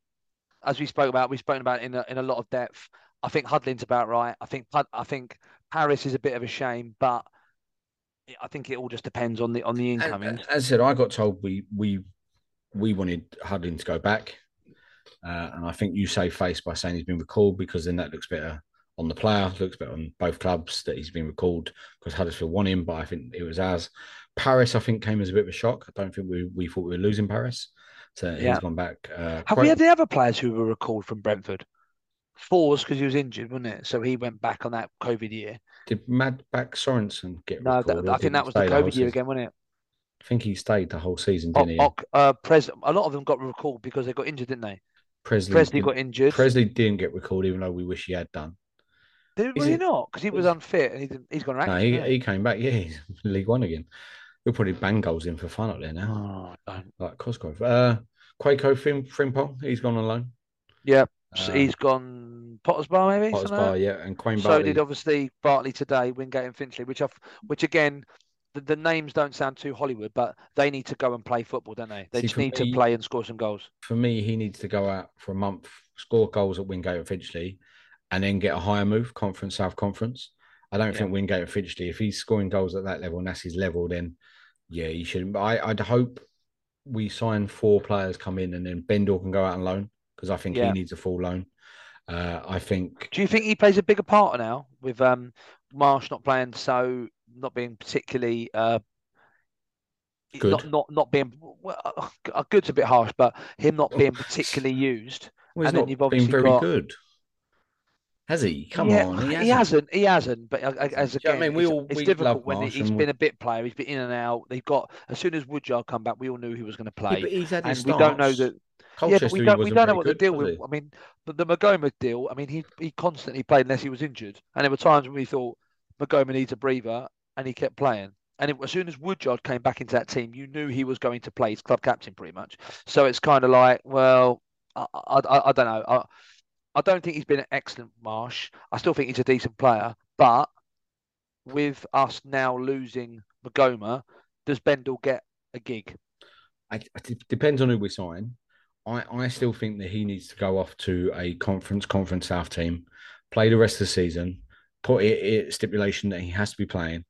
as we spoke about, we've spoken about in a, in a lot of depth. I think Hudlin's about right. I think I think Paris is a bit of a shame, but I think it all just depends on the on the And- incomings. As I said, I got told we we we wanted Hudlin to go back, uh, and I think you save face by saying he's been recalled because then that looks better on the player, looks better on both clubs that he's been recalled because Huddersfield won him, but I think it was as Paris. I think came as a bit of a shock. I don't think we we thought we were losing Paris, so Yeah. he's gone back. Uh, Have we had any other players who were recalled from Brentford? Forss because he was injured, wasn't it? So he went back on that COVID year. Did Mads Bech Sorensen get No, recalled? or I think that was the COVID year season? again, wasn't it? I think he stayed the whole season, didn't he? Ok- uh, Pres, a lot of them got recalled because they got injured, didn't they? Presley, Presley got injured. Presley didn't get recalled, even though we wish he had done. Did was he not? Because he was unfit and he didn't, he's gone No, he, he came back. Yeah, he's League One again. He'll probably bang goals in for fun up there now, Oh, like Cosgrove. Uh, Quaco Frim, Frimpong, he's gone on loan. Yeah, so Uh, he's gone Potter's Bar maybe. Potter's Bar, yeah, and Quain So Bartley. did obviously Bartley today, Wingate and Finchley, which I've, which again, the, the names don't sound too Hollywood, but they need to go and play football, don't they? They See, just need me- to play and score some goals. For me, he needs to go out for a month, score goals at Wingate and Finchley, and then get a higher move, Conference South Conference. I don't Yeah. think Wingate and Finchley, if he's scoring goals at that level and that's his level, then yeah, you should. I, I'd hope we sign four players come in and then Bendel can go out on loan because I think Yeah. he needs a full loan. Uh, I think Do you think he plays a bigger part now with um Marsh not playing so not being particularly uh Good. not not not being well, uh, good's a bit harsh, but him not being particularly used. well, he's and then you've been very got- good. Has he? Come yeah, on, he he hasn't. hasn't. He hasn't. But uh, as Do you know again, I mean? We it's, all- it's we difficult when Marsh he's been a bit player. He's been in and out. They've got as soon as Woodyard come back, we all knew he was going to Yeah, play, but he's had and his we don't know that. Colchester, yeah, we don't. We don't know what the deal with. I mean, the, the Maghoma deal. I mean, he he constantly played unless he was injured, and there were times when we thought Maghoma needs a breather, and he kept playing. And it, as soon as Woodyard came back into that team, you knew he was going to play. He's club captain, pretty much. So it's kind of like, well, I, I, I, I don't know. I, I don't think he's been an excellent Marsh. I still think he's a decent player, but with us now losing Maghoma, does Bendel get a gig? It depends on who we sign. I, I still think that he needs to go off to a conference, conference South team, play the rest of the season, put it, it stipulation that he has to be playing,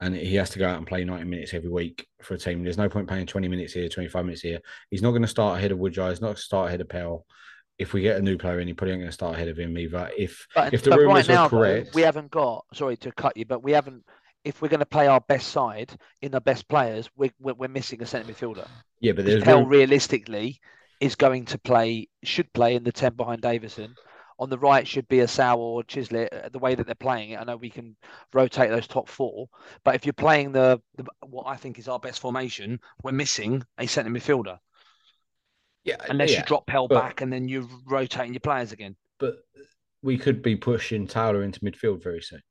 and he has to go out and play 90 minutes every week for a team. There's no point playing 20 minutes here, 25 minutes here. He's not going to start ahead of Woodyard. He's not going to start ahead of Powell. If we get a new player in, he probably ain't going to start ahead of him either. If But, if the but rumours right now, are correct, we haven't got. Sorry to cut you, but we haven't. If we're going to play our best side in the best players, we're we're, we're missing a centre midfielder. yeah, but there's rum- realistically is going to play, should play in the ten behind Davison. On the right should be a Sow or Chislett. uh, The way that they're playing it, I know we can rotate those top four, but if you're playing the, the what I think is our best formation, we're missing a centre midfielder. Yeah, Unless yeah, you drop Pell but- back and then you're rotating your players again. but we could be pushing Taylor into midfield very soon.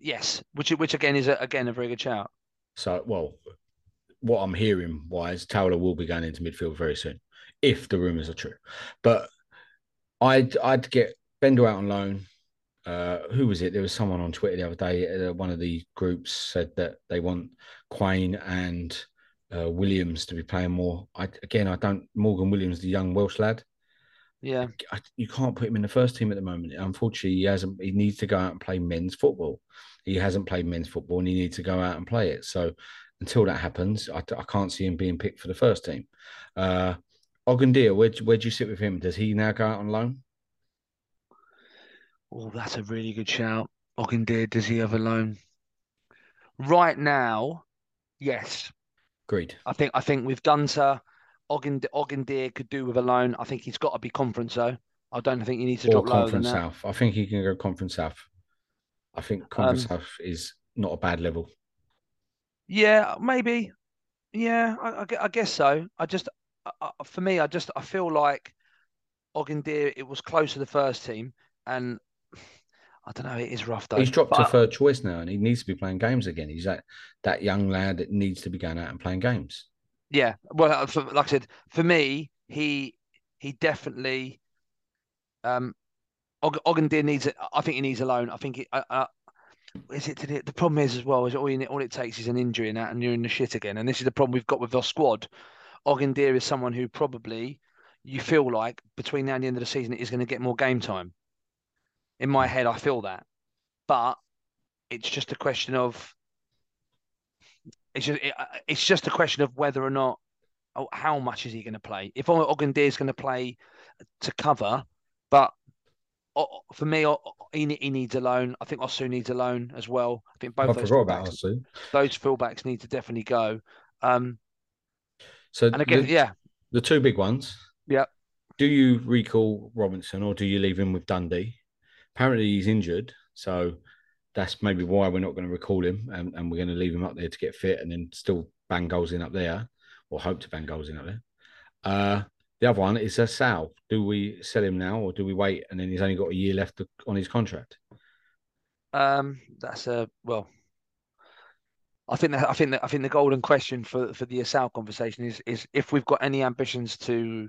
Yes, which which again is a, again a very good shout. So, well, what I'm hearing wise, Taylor will be going into midfield very soon, if the rumours are true. But I'd I'd get Bender out on loan. Uh, who was it? There was someone on Twitter the other day. Uh, one of the groups said that they want Quain and uh, Williams to be playing more. I again, I don't. Morgan Williams, the young Welsh lad, Yeah, I, you can't put him in the first team at the moment. Unfortunately, he hasn't. He needs to go out and play men's football. He hasn't played men's football, and he needs to go out and play it. So until that happens, I, I can't see him being picked for the first team. Uh, Ogundere, where where do you sit with him? Does he now go out on loan? Oh, that's a really good shout. Ogundere, does he have a loan? Right now, yes. Agreed. I think I think we've done so. Ogden Ogundere could do with a loan. I think he's got to be conference though. I don't think he needs to Or drop lower than Conference that. South. I think he can go Conference South. I think Conference Um, South is not a bad level. Yeah, maybe. Yeah, I, I I guess so. I just, I, for me, I just, I feel like Ogundere, it was close to the first team, and I don't know, it is rough though. He's dropped But to I- third choice now, and he needs to be playing games again. He's that that young lad that needs to be going out and playing games. Yeah, well, uh, for, like I said, for me, he he definitely um Og- Ogundere needs it. I think he needs a loan. I think it. Uh, uh, is it the, the problem is as well is all you need, all it takes is an injury and that, and you're in the shit again. And this is the problem we've got with our squad. Ogundere is someone who probably you feel like between now and the end of the season is going to get more game time. In my head, I feel that, but it's just a question of it's just it, uh, it's just a question of whether or not oh, how much is he going to play? If Ogundere is going to play to cover, but oh, for me, oh, he, he needs a loan. I think Osew needs a loan as well. I think both I those fullbacks, those fullbacks need to definitely go. Um, So and again, the, yeah, the two big ones. Yeah. Do you recall Robinson or do you leave him with Dundee? Apparently he's injured, so that's maybe why we're not going to recall him, and, and we're going to leave him up there to get fit, and then still bang goals in up there, or hope to bang goals in up there. Uh, the other one is Assal. Do we sell him now, or do we wait, and then he's only got a year left on his contract? um, that's a well. I think that I think that I think the golden question for for the Assal conversation is is if we've got any ambitions to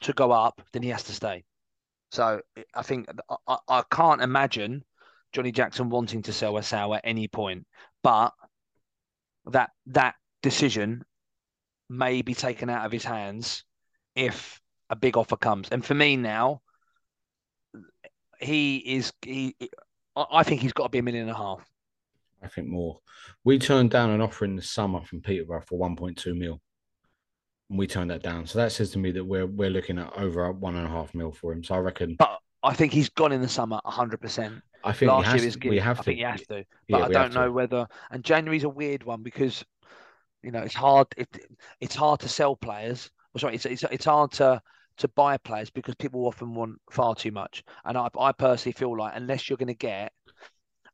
to go up, then he has to stay. So I think I, I- can't imagine Johnnie Jackson wanting to sell us out at any point, but that that decision may be taken out of his hands if a big offer comes. And for me now, he is he. I I think he's got to be a million and a half. I think more. We turned down an offer in the summer from Peterborough for 1.2 mil. And we turned that down. So that says to me that we're we're looking at over one and a half mil for him. So I reckon. But I think he's gone in the summer 100%. I think he Last has year is to- good. we have I to. think he has to. But Yeah, I don't know whether. And January's a weird one because, you know, it's hard. It, it's hard to sell players. Well, sorry, it's, it's it's hard to to buy players because people often want far too much. And I I personally feel like unless you're going to get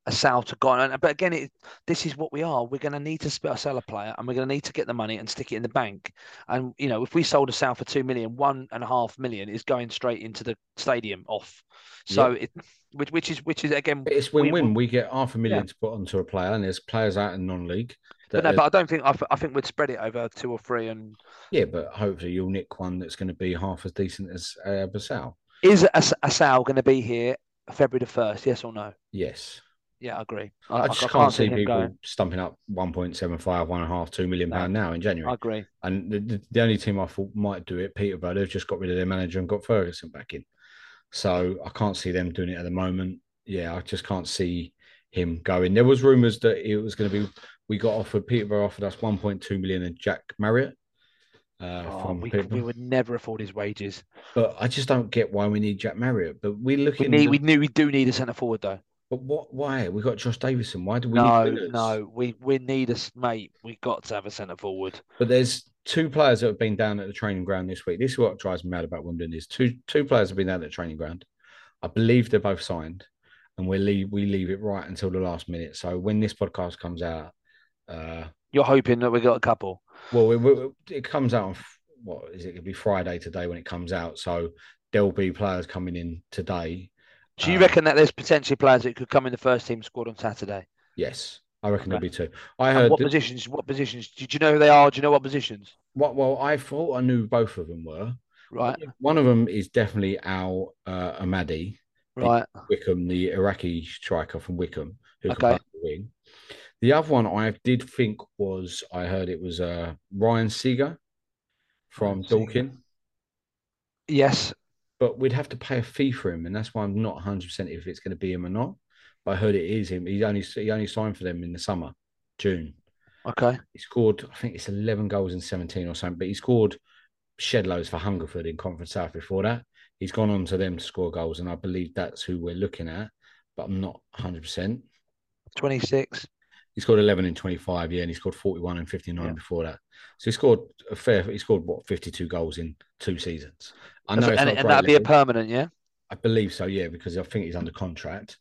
a sale to go on, and, but again, it, this is what we are. We're going to need to sell a player, and we're going to need to get the money and stick it in the bank. And you know, if we sold a sale for two million, one and a half million is going straight into the stadium off. So it, which which is which is again, it's win-win. We, get half a million Yeah. to put onto a player, and there's players out in non-league. But no, are- but I don't think I, I think we'd spread it over two or three. And yeah, but hopefully you'll nick one that's going to be half as decent as uh, Basal. is a, Assal going to be here February the first? Yes or no? Yes, Yeah, I agree. I, just can't, see him people going. stumping up 1.75, one and a half, two million No. pound now in January. I agree. And the, the, the only team I thought might do it, Peterborough, they've just got rid of their manager and got Ferguson back in. So I can't see them doing it at the moment. Yeah, I just can't see him going. There was rumours that it was going to be. We got offered Peterborough offered us 1.2 million and Jack Marriott uh, Oh, from we, Peterborough. we would never afford his wages. But I just don't get why we need Jack Marriott. But we're We looking. need we knew we do need a centre forward though. But what? Why we got Josh Davison? Why do we no, need no, we we need a mate. We got to have a centre forward. But there's two players that have been down at the training ground this week. This is what drives me mad about Wimbledon is two two players have been down at the training ground. I believe they're both signed, and we leave we leave it right until the last minute. So when this podcast comes out, uh, You're hoping that we got a couple. well, it, it- it comes out on what is it? It'll be Friday today when it comes out. So there'll be players coming in today. Do you Uh, reckon that there's potentially players that could come in the first team squad on Saturday? Yes, I reckon there'll be two. I And heard what that- positions? What positions? Do you know who they are? Do you know what positions? what. Well, I thought I knew both of them were. Right, One of them is definitely Al uh, Amadi. right. Wycombe, the Iraqi striker from Wycombe, who Okay. can play the wing. The other one I did think was I heard it was uh, Ryan Seager from Ryan Yes, but we'd have to pay a fee for him, and that's why I'm not 100 percent if it's going to be him or not. But I heard it is him. He's only he only signed for them in the summer, June. Okay. He scored, I think it's 11 goals in 17 or something, but he scored shed loads for Hungerford in Conference South before that. He's gone on to them to score goals, and I believe that's who we're looking at, but I'm not 100%. 26. He scored 11 in 25, yeah, and he scored 41 and 59 Yeah. before that. So he scored a fair, he scored what, 52 goals in two seasons. I know and, it's and, that'd be a permanent, yeah. I believe so, yeah, because I think he's under contract.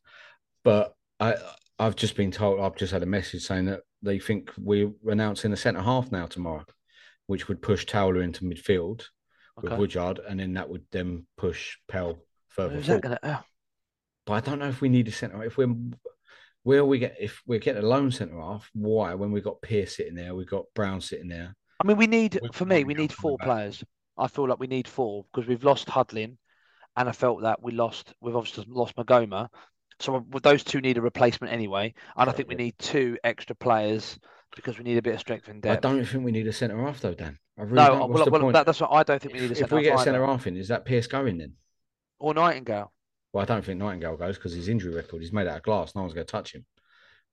But I, I've just been told, I've just had a message saying that they think we're announcing a centre half now tomorrow, which would push Towler into midfield with Woodyard, and then that would then push Pell further gonna? oh, But I don't know if we need a centre. If we're where we get if we're getting a lone centre half, why? When we've got Pearce sitting there, we've got Brown sitting there. I mean, we need Which for me, we we need coming four back? players. I feel like we need four because we've lost Hudlin, and I felt that we lost. We've obviously lost Maghoma, so those two need a replacement anyway. And I think we need two extra players because we need a bit of strength in I don't think we need a centre half though, Dan. I really no, don't. What's well, the well point? that, that's what I don't think we need a if, centre if we get a centre either. half in, is that Pearce going then? or Nightingale. Well, I don't think Nightingale goes because his injury record, he's made out of glass. No one's going to touch him.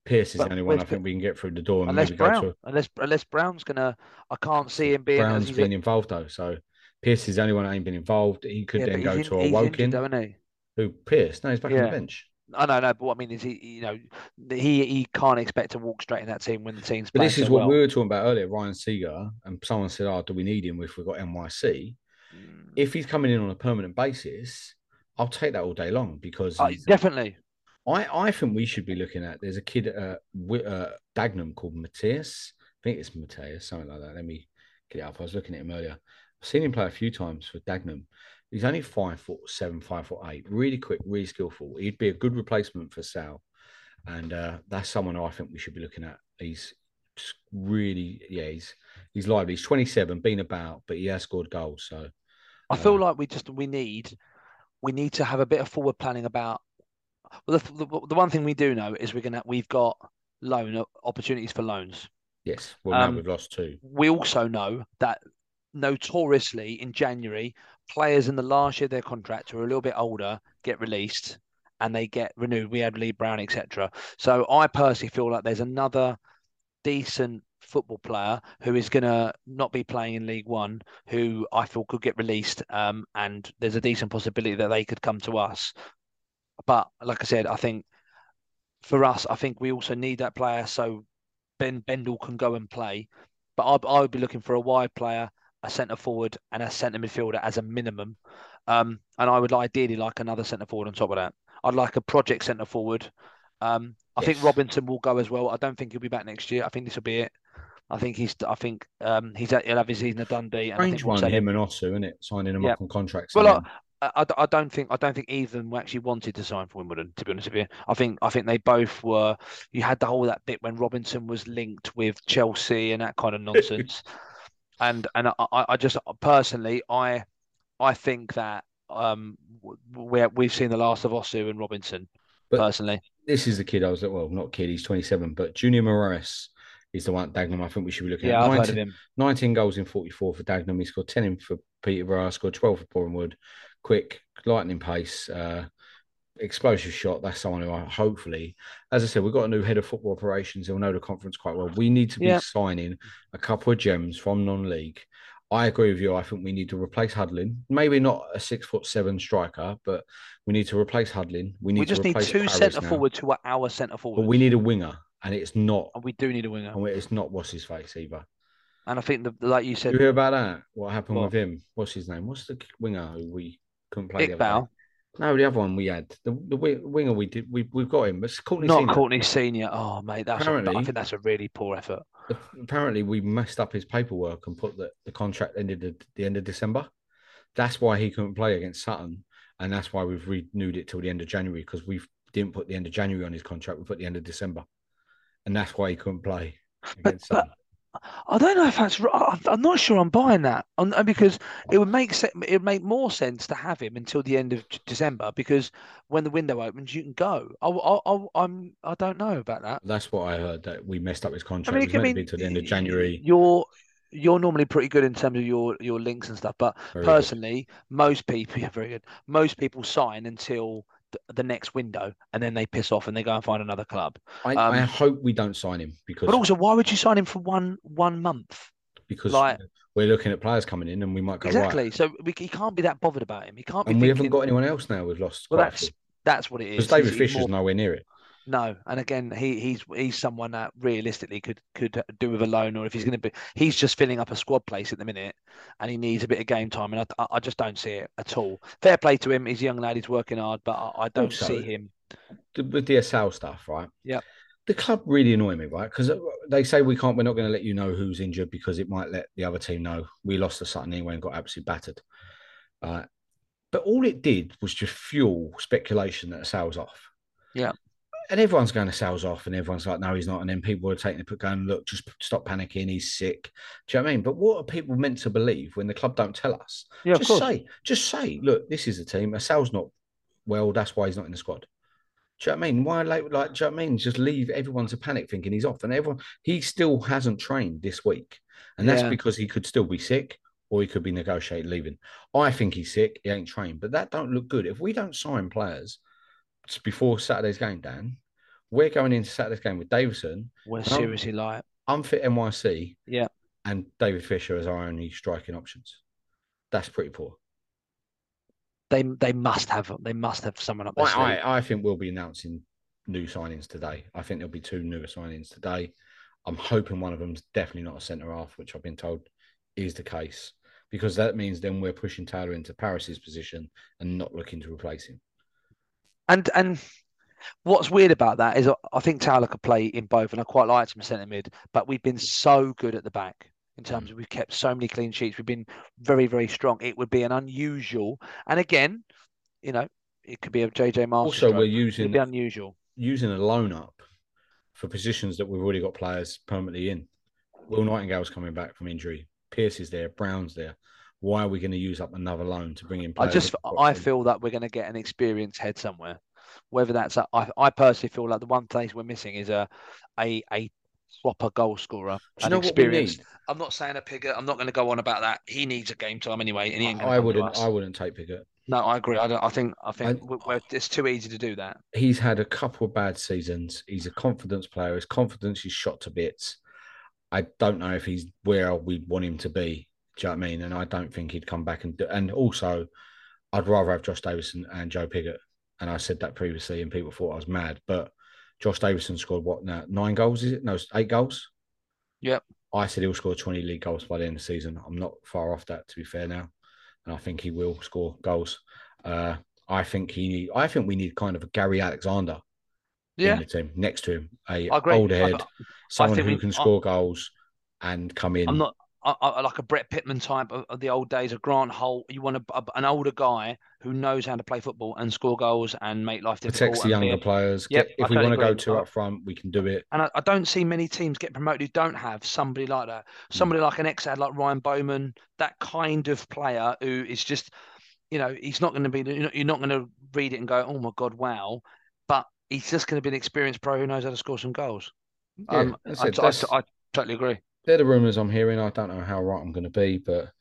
Pearce is But the only one I think we can get through the door and Unless Brown, go to. unless unless Brown's gonna, I can't see him being. Brown's been involved though, so Pearce is the only one that ain't been involved. He could yeah, then go he's to a Woking. isn't he? Who Pearce? No, he's back on the bench. I know, no, but what I mean is he, you know, he he can't expect to walk straight in that team when the team's But this is so what well. we were talking about earlier, Ryan Seager, and someone said, "Oh, do we need him if we've got NYC?" Mm. If he's coming in on a permanent basis, I'll take that all day long because Uh, definitely. I, I think we should be looking at. There's a kid at Wi- uh, Dagenham called Matthias. I think it's Matthias, something like that. Let me get it up. I was looking at him earlier. I've seen him play a few times for Dagenham. He's only five foot seven, five foot eight. Really quick, really skillful. He'd be a good replacement for Sal, and uh, that's someone I think we should be looking at. He's really, yeah, he's he's lively. He's 27, been about, but he has scored goals. So I feel Uh, like we just we need we need to have a bit of forward planning about. Well, the, the, the one thing we do know is we're gonna we've got loan opportunities for loans. yes, well now Um, we've lost two. We also know that notoriously in January, players in the last year of their contract who are a little bit older get released and they get renewed. We had Lee Brown, etc. So I personally feel like there's another decent football player who is going to not be playing in League One, who I feel could get released, um, and there's a decent possibility that they could come to us. But like I said, I think for us, I think we also need that player so Ben Bendle can go and play. But I, I would be looking for a wide player, a centre forward, and a centre midfielder as a minimum. Um, and I would ideally like another centre forward on top of that. I'd like a project centre forward. Um, I think Robinson will go as well. I don't think he'll be back next year. I think this will be it. I think he's. I think um, he's. At, he'll have his season at Dundee. And I Strange one, him. him and Osew, isn't it? Signing them Yeah. up on contracts. Well, I, I, I don't think I don't think either of them actually wanted to sign for Wimbledon. To be honest with you, I think I think they both were. You had the whole that bit when Robinson was linked with Chelsea and that kind of nonsense, and and I, I just personally I I think that um we we've seen the last of Osew and Robinson But- personally. this is the kid I was well, not kid, he's 27, but Junior Morias is the one at Dagenham I think we should be looking Yeah, at. I've heard 19, of him. 19 goals in 44 for Dagenham. He scored 10 in for Peterborough, scored 12 for Bournemouth. Quick, lightning pace, uh, explosive shot. That's someone who I hopefully, as I said, we've got a new head of football operations. He'll know the conference quite well. We need to be Yeah. signing a couple of gems from non league. I agree with you. I think we need to replace Hudlin. Maybe not a six foot seven striker, but we need to replace Hudlin. We need We just to need two centre who are our centre forward. But we need a winger, and it's not. and we do need a winger. And it's not what's his face either. And I think the like you Did said, you hear about that? What happened What? with him? What's his name? What's the winger who we couldn't play? Iqbal. No, the other one we had. The the winger we did. We we've got him. It's Courtney not Senior. Courtney Senior. Oh mate, that's a, I Apparently- think that's a really poor effort. Apparently, we messed up his paperwork and put that the contract ended at the end of December. That's why he couldn't play against Sutton, and that's why we've renewed it till the end of January because we didn't put the end of January on his contract. We put the end of December, and that's why he couldn't play against but- I don't know if that's right. I'm- I'm not sure I'm buying that, Um, and because it would make se- it would make more sense to have him until the end of December because when the window opens, you can go. I, I, I, I'm I don't know about that. That's what I heard that we messed up his contract. I mean, it was I meant mean, to be till the end of January. You're you're normally pretty good in terms of your your links and stuff, but Very good. personally, most people yeah, very good. Most people sign until the, next window, and then they piss off and they go and find another club. I, um, I hope we don't sign him because But also, why would you sign him for one one month? because like- we're looking at players coming in and we might go Exactly. right. So we, he can't be that bothered about him. He can't be. And we thinking, haven't got anyone else now. We've lost. Well, that's that's what it is. because David Fisher's more- nowhere near it. No, and again, he he's he's someone that realistically could could do with a loan, or if he's going to be, he's just filling up a squad place at the minute, and he needs a bit of game time, and I, I- just don't see it at all. Fair play to him, he's a young lad, he's working hard, but I, I don't Also- see him. With the- DSL stuff, right? Yep. The club really annoy me, right? Because they say we can't. We're not going to let you know who's injured because it might let the other team know we lost to Sutton anyway and got absolutely battered. Uh, but all it did was just fuel speculation that Sal's off. Yeah. And everyone's going to Sal's off, and everyone's like, no, he's not. And then people are taking it, going, look, just stop panicking. He's sick. Do you know what I mean? But what are people meant to believe when the club don't tell us? Yeah, of just say, just say, look, this is the team. Assal's not well. That's why he's not in the squad. Do you know what I mean? Why, like, like, do you know what I mean? Just leave everyone to panic thinking he's off, and everyone he still hasn't trained this week, and that's Yeah. because he could still be sick or he could be negotiating leaving. I think he's sick. He ain't trained, but that don't look good. If we don't sign players before Saturday's game, Dan, we're going into Saturday's game with Davison, We're seriously like, unfit NYC, Yeah. and David Fisher as our only striking options. That's pretty poor. they they must have they must have someone up sleeve. I, I, I think we'll be announcing new signings today. I think there'll be two new signings today. I'm hoping one of them's definitely not a centre half, which I've been told is the case, because that means then we're pushing Towler into Paris's position and not looking to replace him. And and what's weird about that is I- I think Towler could play in both, and I quite liked him centre mid. But we've been so good at the back in Mm. terms of we've kept so many clean sheets. We've been very very strong. It would be an unusual, and again, you know, it could be a JJ Marshall. Also, we're It'd using be unusual. using a loan up for positions that we've already got players permanently in. Will Nightingale's coming back from injury. Pearce is there. Brown's there. Why are we going to use up another loan to bring in? I just that we've got I feel that we're going to get an experienced head somewhere. Whether that's a, I I personally feel like the one place we're missing is a a a proper goal scorer, Do you an know what we experienced. need? I'm not saying a Pigott. I'm not going to go on about that. He needs a game time anyway, and he ain't going I wouldn't. I wouldn't take Pigott. No, I agree. I don't. I think. I think I- we're, it's too easy to do that. he's had a couple of bad seasons. He's a confidence player. His confidence is shot to bits. I don't know if he's where we want him to be. Do you know what I mean? And I don't think he'd come back and do, and also, I'd rather have Josh Davison and Joe Pigott. And I said that previously, and people thought I was mad. But Josh Davison scored what now? Nine goals? Is it? No, eight goals. Yep. I said he'll score 20 league goals by the end of the season. I'm not far off that, to be fair now. And I think he will score goals. Uh, I think he I think we need kind of a Gary Alexander Yeah. in the team next to him. A I older I- head, someone who we- can I- score goals and come in. I'm not I, I, like a Brett Pitman type of, of the old days, a Grant Holt. You want a, a- an older guy who knows how to play football and score goals and make life difficult. protects the younger players. Yep, Get- if we want to go two up front, we can do it. And I, I don't see many teams get promoted who don't have somebody like that. Somebody like an ex-ad like Ryan Bowman, that kind of player who is just, you know, he's not going to be. You're not, you're not going to read it and go, "Oh my god, wow," but he's just going to be an experienced pro who knows how to score some goals. Yeah, um. I- I totally agree. They're the rumours I'm hearing. I don't know how right I'm going to be, but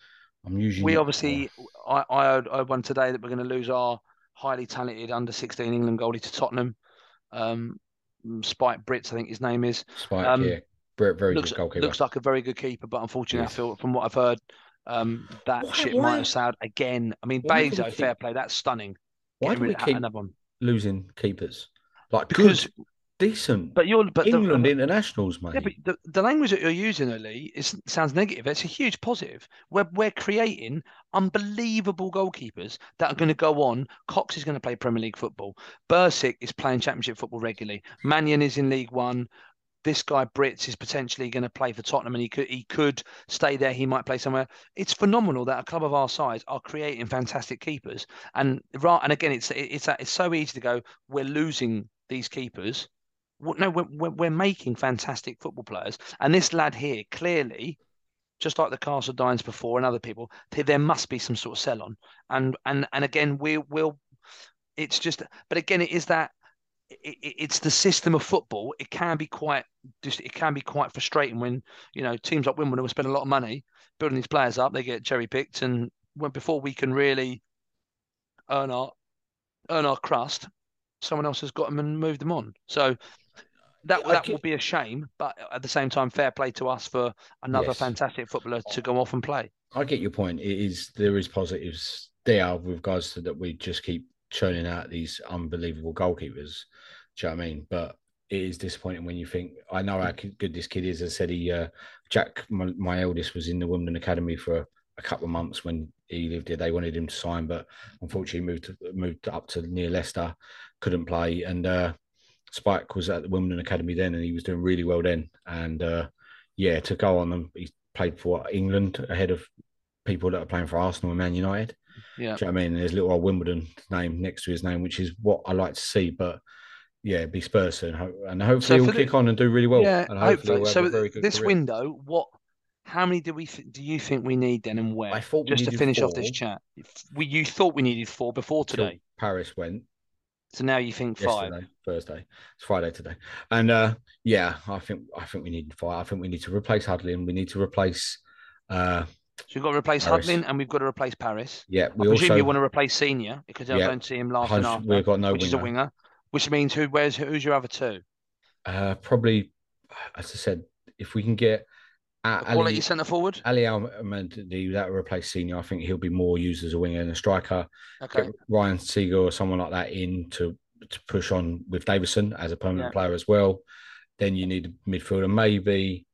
I'm usually. We not- obviously, I, I heard, I heard one today that we're going to lose our highly talented under 16 England goalie to Tottenham. Um, Spike Brits, I think his name is. Spike, um, yeah, very, very looks, good goalkeeper. looks like a very good keeper, but unfortunately, Yes. I feel from what I've heard, um, that Why- shit why- might have sound again. I mean, why do Bezo, keep- fair play, that's stunning. Why Getting do we keep another one. losing keepers? Like Because, good, decent but you're, but the- England um, internationals, mate. Yeah, but the, the language that you're using, Ali, is sounds negative. It's a huge positive. We're we're creating unbelievable goalkeepers that are going to go on. Cox is going to play Premier League football. Bursik is playing Championship football regularly. Mannion is in League One. This guy Brits is potentially going to play for Tottenham, and he could he could stay there. He might play somewhere. It's phenomenal that a club of our size are creating fantastic keepers. And right, and again, it's it's it's so easy to go. We're losing these keepers. No, we're, we're, making fantastic football players. And this lad here, clearly, just like the Castle Dines before and other people, there, must be some sort of sell on. And and and again, we will. It's just, but again, it is that. It, it- it's the system of football. It can be quite, it can be quite frustrating when you know teams like Wimbledon will spend a lot of money building these players up. They get cherry picked, and when before we can really earn our earn our crust, someone else has got them and moved them on. So that that will be a shame, but at the same time, fair play to us for another Yes. fantastic footballer to go off and play. I get your point. It is there is positives there with regards to that we just keep churning out these unbelievable goalkeepers. Do you know what I mean? But it is disappointing when you think I know how good this kid is. I said, he uh, Jack, my, my eldest, was in the Wimbledon Academy for a couple of months when he lived here. They wanted him to sign, but unfortunately moved moved up to near Leicester, couldn't play. And uh, Spike was at the Wimbledon Academy then, and he was doing really well then. And uh, yeah, to go on them, he played for England ahead of people that are playing for Arsenal and Man United. Yeah. Do you know what I mean? There's little old Wimbledon name next to his name, which is what I like to see. But yeah, be Spurs Ho- and hopefully So he'll the- kick on and do really well. yeah, and hopefully. he'll So have a very good this career. window, what? How many do we th- do you think we need then, and where? I thought we Just to finish off this chat, we you thought we needed four before till today, Paris went so now you think five. yesterday, Thursday. It's Friday today, and uh, yeah, I think I think we need five. I think we need to replace Hudley, and we need to replace. Uh, So we've got to replace Paris. Hudlin, and we've got to replace Paris. yeah, I we presume also you want to replace Senior because I Yeah. don't see him Hudge- after. we've got no which is a winger. winger, which means who? Where's who's your other two? uh, probably, as I said, if we can get uh, A quality Ali, centre forward. Ali Al-Hamadi, that will replace Senior. I think he'll be more used as a winger and a striker. Okay. get Ryan Seager or someone like that in to to push on with Davison as a permanent Yeah. player as well. Then you need a midfielder. Maybe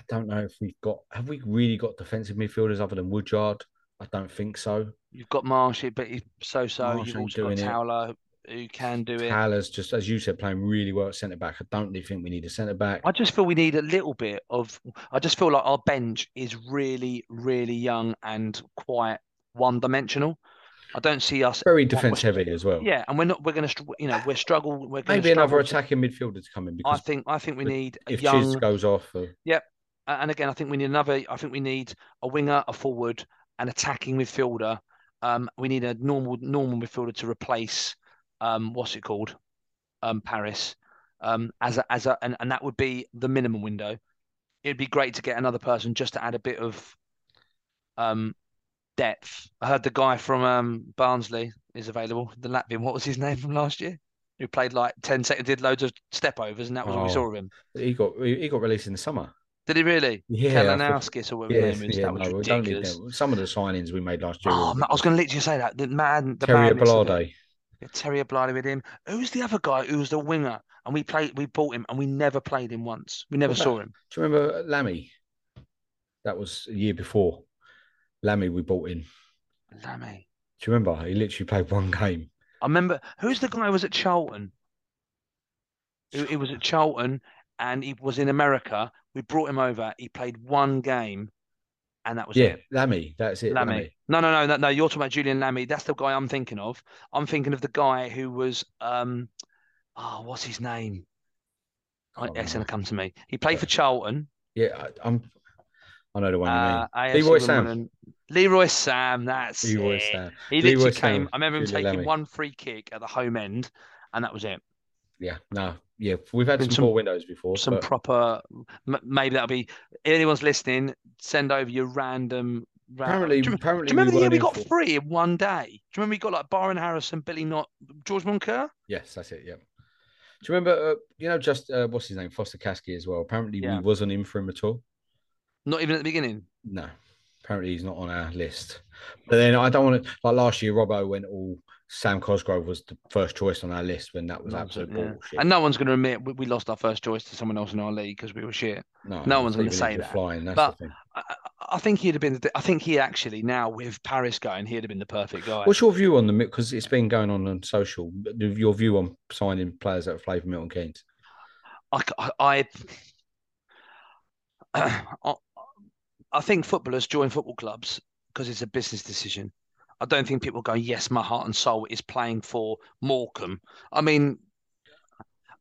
I don't know if we've got have we really got defensive midfielders other than Woodyard? I don't think so. You've got Marshy, but he's so-so. Marsh You've also got doing it. Towler, who can do it. Towler's just as you said, playing really well at centre back. I don't really think we need a centre back. I just feel we need a little bit of. I just feel like our bench is really, really young and quite one-dimensional. I don't see us Very defence heavy as well. Yeah, and we're not. We're going to, you know, we're struggle. We're Maybe another attacking midfielder to come in I think. I think we need a if young. Chiz goes off, uh, A- And again, I think we need another. I think we need a winger, a forward, an attacking midfielder. Um, we need a normal normal midfielder to replace um, what's it called, um, Paris, um, as a as a and, and that would be the minimum window. It'd be great to get another person just to add a bit of um depth. I heard the guy from um Barnsley is available, the Latvian. What was his name from last year? Who played like 10 seconds, did loads of step overs, and that was all we Oh. saw of him. he got he got released in the summer. Did he really? Yeah, Kalinowskis or whatever Yes, his name is. yeah, that was no, we ridiculous. Some of the signings we made last year. Oh, I was going to literally say that. The man, the Terry badness of it. Ablade. Yeah, Terry Ablade with him. Who's the other guy who was the winger? And we played, we bought him, and we never played him once. We never saw him. Do you remember Lammy? That was a year before. Lammy we bought in. Lammy. Do you remember? He literally played one game. I remember. Who's the guy who was at Charlton? He, he was at Charlton, and he was in America. We brought him over. He played one game, and that was Yeah, it. Lammy. That's it. Lammy. Lammy. No, no, no, no, no. You're talking about Julian Lammy. That's the guy I'm thinking of. I'm thinking of the guy who was um, oh, what's his name? Oh, it's gonna come to me. He played for Charlton. Yeah, I, I'm. I know the one Uh, you mean. Leroy Sam. Leroy Sam. That's Leroy it. Sam. He Leroy literally Sam, came. I remember him Julian taking Lammy. one free kick at the home end, and that was it. Yeah, no, yeah, we've had some, some- poor windows before. Some but proper. Maybe that'll be. Anyone's listening, send over your random. ra- apparently, do you, apparently, do you remember the year we got for- three in one day? Do you remember we got like Byron Harrison, Billy Knott, George Moncur? Yes, that's it. Yeah. Do you remember? Uh, you know, just uh, what's his name, Foster Kasky as well. Apparently, Yeah. we wasn't in for him at all. Not even at the beginning. No, apparently he's not on our list. But then I don't want to like last year. Robbo went all. Sam Cosgrove was the first choice on our list when that was absolute Yeah. bullshit. And no one's going to admit we, we lost our first choice to someone else in our league because we were shit. no, no one's gonna say that. Flying, But- I, I- think he'd have been. I think he actually now with Paris going, he'd have been the perfect guy. What's your view on the because it's been going on on social? Your view on signing players that played for Milton Keynes? I, I, I, I think footballers join football clubs because it's a business decision. I don't think people go, yes, my heart and soul is playing for Morecambe. I mean,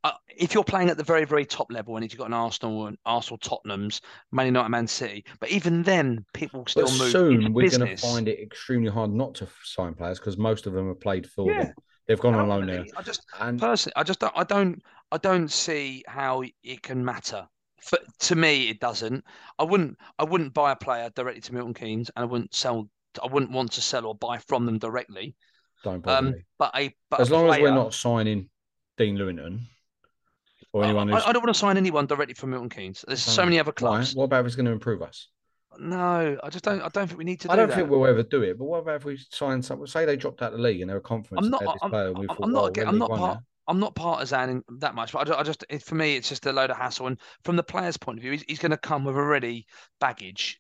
uh, if you're playing at the very, very top level, and if you've got an Arsenal and Arsenal, Tottenham's, Man United, Man City, but even then, people still But move soon we're going to find it extremely hard not to sign players because most of them have played for Yeah. them. They've gone on loan there, I just and personally, I just don't, I don't, I don't see how it can matter. For, to me, it doesn't. I wouldn't, I wouldn't buy a player directly to Milton Keynes, and I wouldn't sell. I wouldn't want to sell or buy from them directly. don't bother Um, me. but a, but As a long as we're not signing Dean Lewington or anyone I, who's I don't want to sign anyone directly from Milton Keynes. There's so many other Why? clubs. What about if it's going to improve us? No, I just don't. I don't think we need to. I do don't that. think we'll ever do it. But what about if we sign someone? Say they dropped out of the league and they were confident I'm not. I'm, player, I'm- thought, I'm not. again- I'm not part. now. I'm not partisan that much, but I just, I just it, for me, it's just a load of hassle. And from the player's point of view, he's, he's going to come with already baggage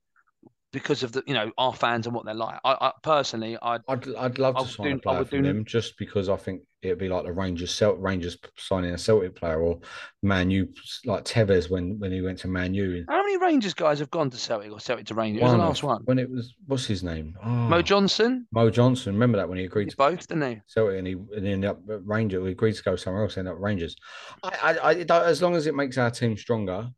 because of the, you know, our fans and what they're like. I, I personally, I'd, I'd I'd love to sign a do- I player from do- them just because I think it'd be like the Rangers Celt Rangers signing a Celtic player or Man U like Tevez when when he went to Man U. how many Rangers guys have gone to Celtic or Celtic to Rangers? It was the last one. when it was what's his name? Oh, Mo Johnston, Mo Johnston. Remember that when he agreed did to both, didn't he? Celtic and he and he ended up at Rangers. He agreed to go somewhere else. Ended up Rangers. I, I, I as long as it makes our team stronger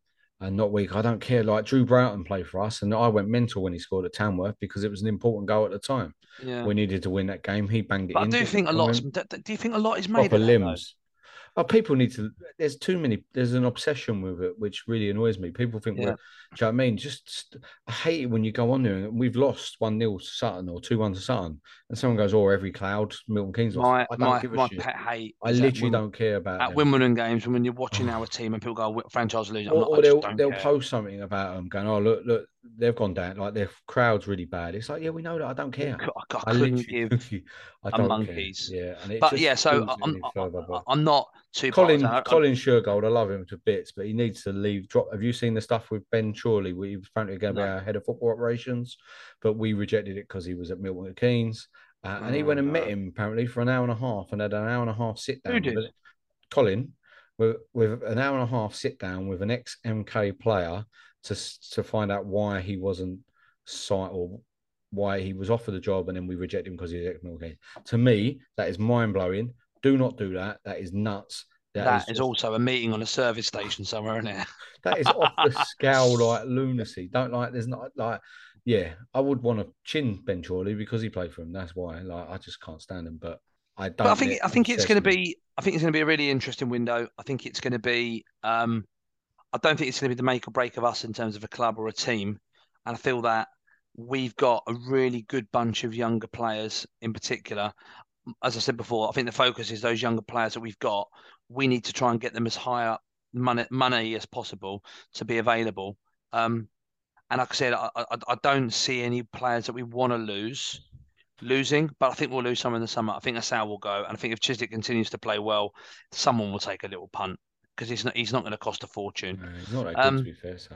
and not weak, I don't care. Like Drew Broughton played for us, and I went mental when he scored at Tamworth because it was an important goal at the time. Yeah. We needed to win that game. He banged it But I do think a lot. Do you think a lot is made proper of that, though? limbs. Oh, people need to. There's too many. There's an obsession with it, which really annoys me. People think Yeah. we're. Do you know what I mean? Just, I hate it when you go on there and we've lost one 0 to Sutton or two one to Sutton, and someone goes, "Oh, every cloud, Milton Keynes." My I don't my give a my shit. pet hate. I literally don't care about at them. Wimbledon games when you're watching our team and people go franchise losing. I'm Or, not, or they'll they'll care. post something about them, going, "Oh, look, look, they've gone down. Like their crowd's really bad." It's like, yeah, we know that. I don't care. I, I I couldn't give. I a don't care. monkeys. Yeah, But yeah, so I'm, I'm, further, but- I'm not too. Colin. Colin Shergold, I love him to bits, but he needs to leave. Drop. Have you seen the stuff with Ben Chorley? We was apparently going to be No. our head of football operations, but we rejected it because he was at Milton Keynes, uh, and he Oh, went and met him apparently for an hour and a half, and had an hour and a half sit down. Who did? Colin, with with an hour and a half sit down with an ex MK player to to find out why he wasn't signed or why he was offered the job, and then we rejected him because he's ex Milton Keynes. To me, that is mind blowing. Do not do that. That is nuts. that is, just- also a meeting on a service station somewhere, isn't it? that is off the scale like lunacy. Don't like there's not like yeah, I would want to chin Ben Chorley because he played for him. That's why. Like I just can't stand him. But I don't But I think I think it's going to be I think it's going to be a really interesting window. I think it's going to be um, I don't think it's going to be the make or break of us in terms of a club or a team, and I feel that we've got a really good bunch of younger players in particular. As I said before, I think the focus is those younger players that we've got. We need to try and get them as high up money money as possible to be available. Um, and like I said, I, I, I don't see any players that we want to lose losing, but I think we'll lose some in the summer. I think Assal will go, and I think if Chislett continues to play well, someone will take a little punt because he's not he's not going to cost a fortune. No, he's not that good Um, to be fair. So,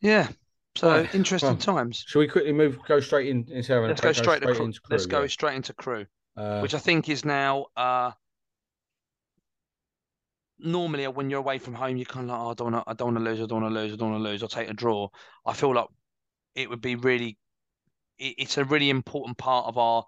Yeah. So Right, interesting well, times. shall we quickly move? Go straight in. in Sarah, Let's go straight to Crewe. into Let's Crewe, go yeah. straight into Crewe, Uh, which I think is now. uh Normally, when you're away from home, you're kind of like, oh, I don't want to, I don't want to lose, I don't want to lose, I don't want to lose. I'll take a draw. I feel like it would be really, it, it's a really important part of our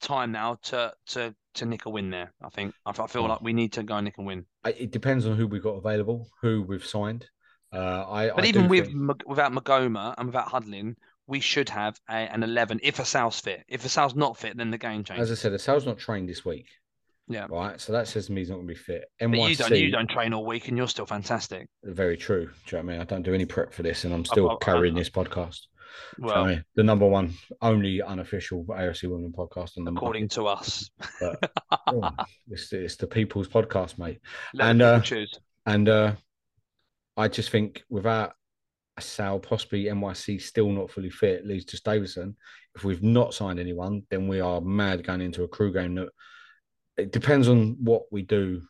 time now to to to nick a win there. I think I, I feel Oh. like we need to go nick a win. I- it depends on who we've got available, who we've signed. Uh, I, But I even with think- without Maghoma and without Hudlin, we should have a, an eleven if Assal's fit. If Assal's not fit, then the game changes. as I said, Assal's not trained this week. Yeah. Right. So that says to me he's not going to be fit. but NYC, you don't you don't train all week and you're still fantastic. very true. Do you know what I mean? I don't do any prep for this, and I'm still I- I- carrying this podcast. Do you know what I Well, the number one, only unofficial AFC Wimbledon podcast on the according market. to us. But, oh, it's, it's the people's podcast, mate. Let And, uh, choose. And uh, I just think without Assal, possibly NYC still not fully fit, leads to Davison. If we've not signed anyone, then we are mad going into a Crewe game. That it depends on what we do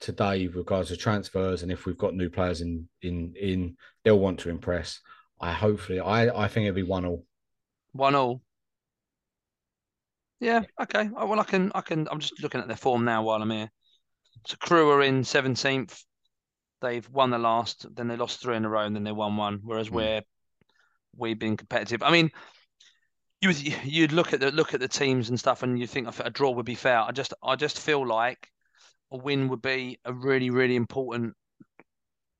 today with regards to transfers and if we've got new players in in in, they'll want to impress. I hopefully I I think it'll be one all. One all. Yeah, okay. Well, I can, I can. I'm just looking at their form now while I'm here. So Crewe are in 17th. They've won the last, then they lost three in a row, and then they won one. Whereas Hmm. we're we've been competitive. I mean, you you'd look at the look at the teams and stuff, and you think a draw would be fair. I just I just feel like a win would be a really really important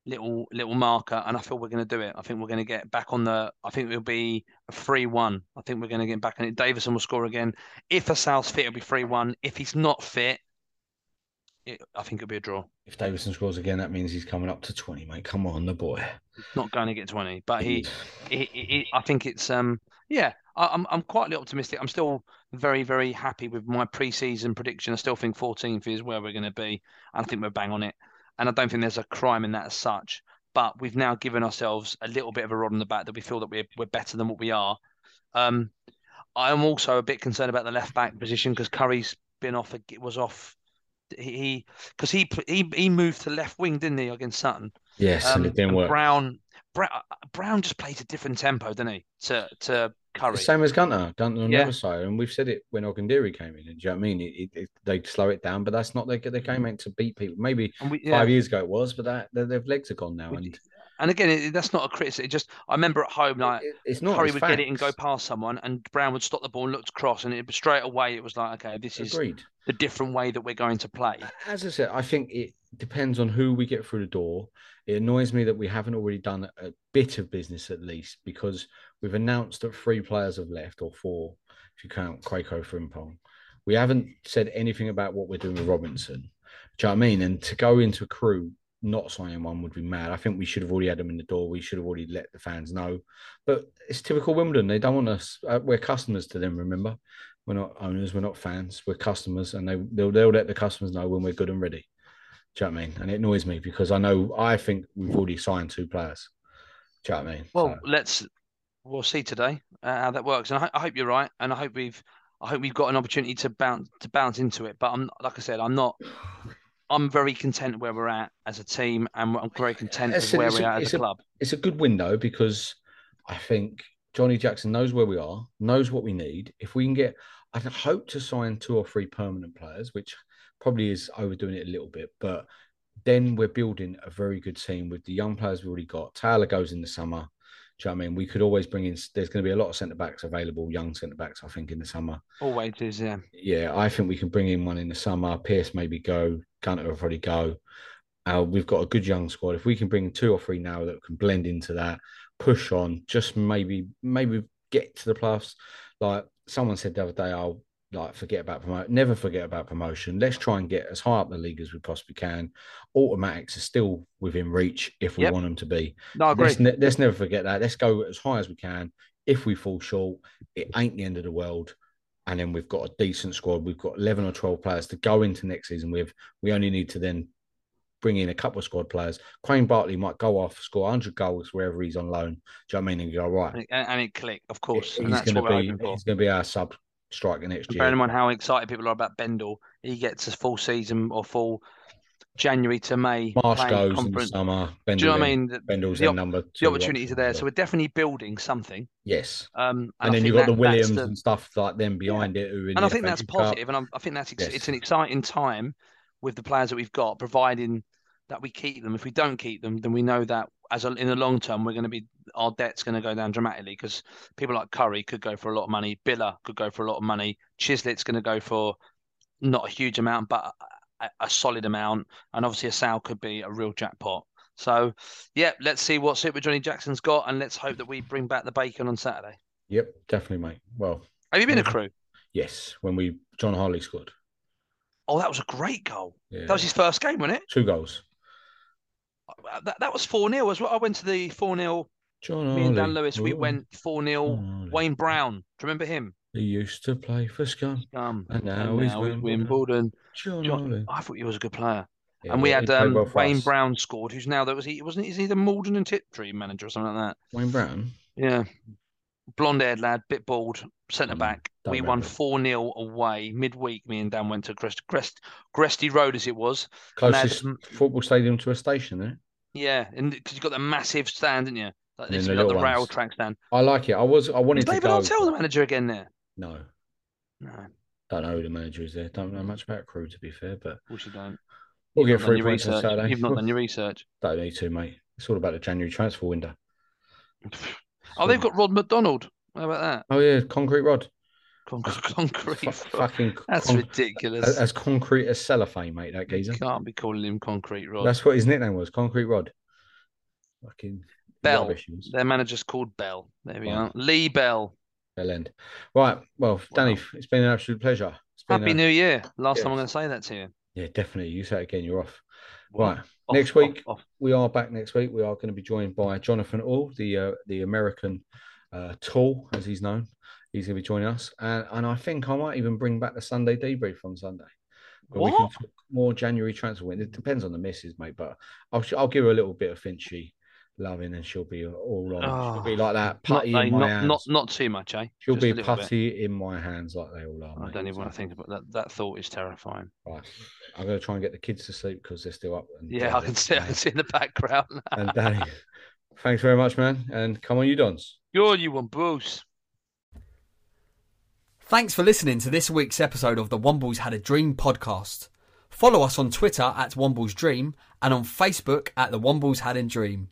little little marker, and I feel we're going to do it. I think we're going to get back on the. I think it'll be a three-one. I think we're going to get back on it. Davison will score again. If Assal's fit, it'll be three-one. If he's not fit, it, I think it'll be a draw. If Davison scores again, that means he's coming up to twenty, mate. Come on, the boy. He's not going to get twenty, but he, he, he, he- I think it's um, yeah. I, I'm I'm quietly optimistic. I'm still very very happy with my pre-season prediction. I still think 14th is where we're going to be, and I think we're bang on it. And I don't think there's a crime in that as such. But we've now given ourselves a little bit of a rod in the back that we feel that we're we're better than what we are. Um, I am also a bit concerned about the left back position because Currie's been off. Was off. He because he he he moved to left wing, didn't he, against Sutton? Yes, Um, and it didn't and work. Brown, Brown, Brown just plays a different tempo, doesn't he? To to Currie. Same as Gunter, Gunter on Yeah. the other side, and we've said it when Ogundere came in. Do you know what I mean? It, it, they slow it down, but that's not their their game ain't mm. to beat people. Maybe we, yeah. five years ago it was, but that their, legs are gone now, and And again, it, that's not a criticism. It just I remember at home, like it- it's not. Currie would get it and go past someone, and Brown would stop the ball and look to cross, and it straight away it was like, okay, this is Agreed. the different way that we're going to play. As I said, I think it depends on who we get through the door. It annoys me that we haven't already done a bit of business at least because we've announced that three players have left, or four, if you count Quaco Frimpong. We haven't said anything about what we're doing with Robinson. Do you know what I mean? And to go into a Crewe not signing one would be mad. I think we should have already had them in the door. We should have already let the fans know. But it's typical Wimbledon. They don't want us. Uh, we're customers to them. Remember, we're not owners. We're not fans. We're customers, and they they'll, they'll let the customers know when we're good and ready. Do you know what I mean? And it annoys me because I know I think we've already signed two players. Do you know what I mean? Well, So- let's we'll see today uh, how that works, and I, I hope you're right, and I hope we've I hope we've got an opportunity to bounce to bounce into it. But I'm like I said, I'm not. I'm very content where we're at as a team, and I'm very content with where we're a- at as a a- club. it's a good window because I think Johnnie Jackson knows where we are, knows what we need. If we can get, I hope to sign two or three permanent players, which probably is overdoing it a little bit, but then we're building a very good team with the young players we've already got. Taylor goes in the summer. Do you know what I mean? We could always bring in, there's going to be a lot of centre backs available, young centre backs, I think, in the summer. Always is, yeah. Yeah, I think we can bring in one in the summer. Pearce maybe go. Gunter will probably go. Uh, we've got a good young squad. If we can bring two or three now that can blend into that, push on, just maybe maybe get to the plus. Like someone said the other day, I'll like forget about promotion. Never forget about promotion. Let's try and get as high up the league as we possibly can. Automatics are still within reach if we Yep. want them to be. No, I agree. Let's, ne- let's never forget that. Let's go as high as we can. If we fall short, it ain't the end of the world. And then we've got a decent squad. We've got 11 or 12 players to go into next season with. We only need to then bring in a couple of squad players. Quaine Bartley might go off, score 100 goals wherever he's on loan. Do you know what I mean? And go, right, And, it- and it click, of course. he's going to be he's going to be our sub striker next And year. Bearing in mind how excited people are about Bendle, he gets a full season or full January to May Marsh goes in the conference. summer. Do you know what I mean? The, Bendle's the in number two. the opportunities are there, so we're definitely building something. yes. Um, And, I then you've got the that- that's Williams the- and stuff like them behind it. Who in and I think that's Cup. positive, and I'm, I think that's ex- Yes. it's an exciting time with the players that we've got, providing that we keep them. If we don't keep them, then we know that as a, in the long term, we're going to be our debt's going to go down dramatically because people like Currie could go for a lot of money, Biler could go for a lot of money, Chislett's going to go for not a huge amount, but a, a solid amount, and obviously Assal could be a real jackpot. So, yeah, let's see what Super Johnnie Jackson's got, and let's hope that we bring back the bacon on Saturday. Yep, definitely, mate. Well, Have you been a Mhm. Crewe? yes, when we John Harley scored. Oh, that was a great goal. Yeah. That was his first game, wasn't it? two goals. Uh, That, that was 4 0 as well. I went to the 4 0. John Me and Dan. Lewis, we Ooh. went 4 0. Wayne Brown. Do you remember him? He used to play for Scum. Um, And now he's Wimbledon. Wimbledon. John, John, I thought he was a good player. Yeah, and we had um, Wayne us. Brown scored, who's now that was he wasn't is he the Maldon and Tiptree manager or something like that? Wayne Brown. Yeah. Blonde haired lad, bit bald, centre Mm, back. don't We won 4 0 away midweek. Me and Dan went to Crest, Crest, Gresty Road as it was. Closest football stadium to a station, it? Yeah, and because you've got the massive stand, didn't you? Like this, you've the rail track stand. I like it. I was. I wanted to David go. Artell the manager again there? No, No, don't know who the manager is there. Don't know much about Crewe to be fair, but of course you don't. we'll You've get three points on. Saturday. You've not done your research. Don't need to, mate. It's all about the January transfer window. Oh, they've got Rod McDonald. How about that? Oh yeah, concrete rod. Con- concrete. Fu- fucking That's con- ridiculous. as, as concrete as cellophane, mate. That geezer. You can't be calling him concrete rod. That's what his nickname was. Concrete rod. Fucking Bell. Their manager's called Bell. There we Right. are. Lee Bell. Bell end. Right. Well, Danny, it's been an absolute pleasure. Happy a- New Year. Last yeah. time I'm going to say that to you. Yeah, definitely. You say it again. You're off. Right. off, Next week, off. we are back next week. We are going to be joined by Jonathan All, the uh, the American uh, Tool, as he's known. He's going to be joining us, and and I think I might even bring back the Sunday debrief on Sunday. But we can What? talk more January transfer window. It depends on the misses, mate. But I'll I'll give her a little bit of Finchy loving, and she'll be all on. she'll Oh, be like that putty eh, in my not, hands. not, not too much, eh? she'll Just be little bit. putty in my hands like they all are. I mate. don't even want to think about that. That thought is terrifying. Right. I'm going to try and get the kids to sleep because they're still up. And, Yeah, I can see. I can see in the background. And Danny, thanks very much, man. And come on, you dons. You're you want Bruce. Thanks for listening to this week's episode of the Wombles Had a Dream podcast. Follow us on Twitter at Wombles Dream and on Facebook at the Wombles Had a Dream.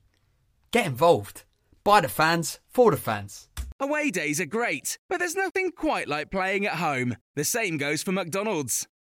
Get involved. By the fans, for the fans. Away days are great, but there's nothing quite like playing at home. The same goes for McDonald's.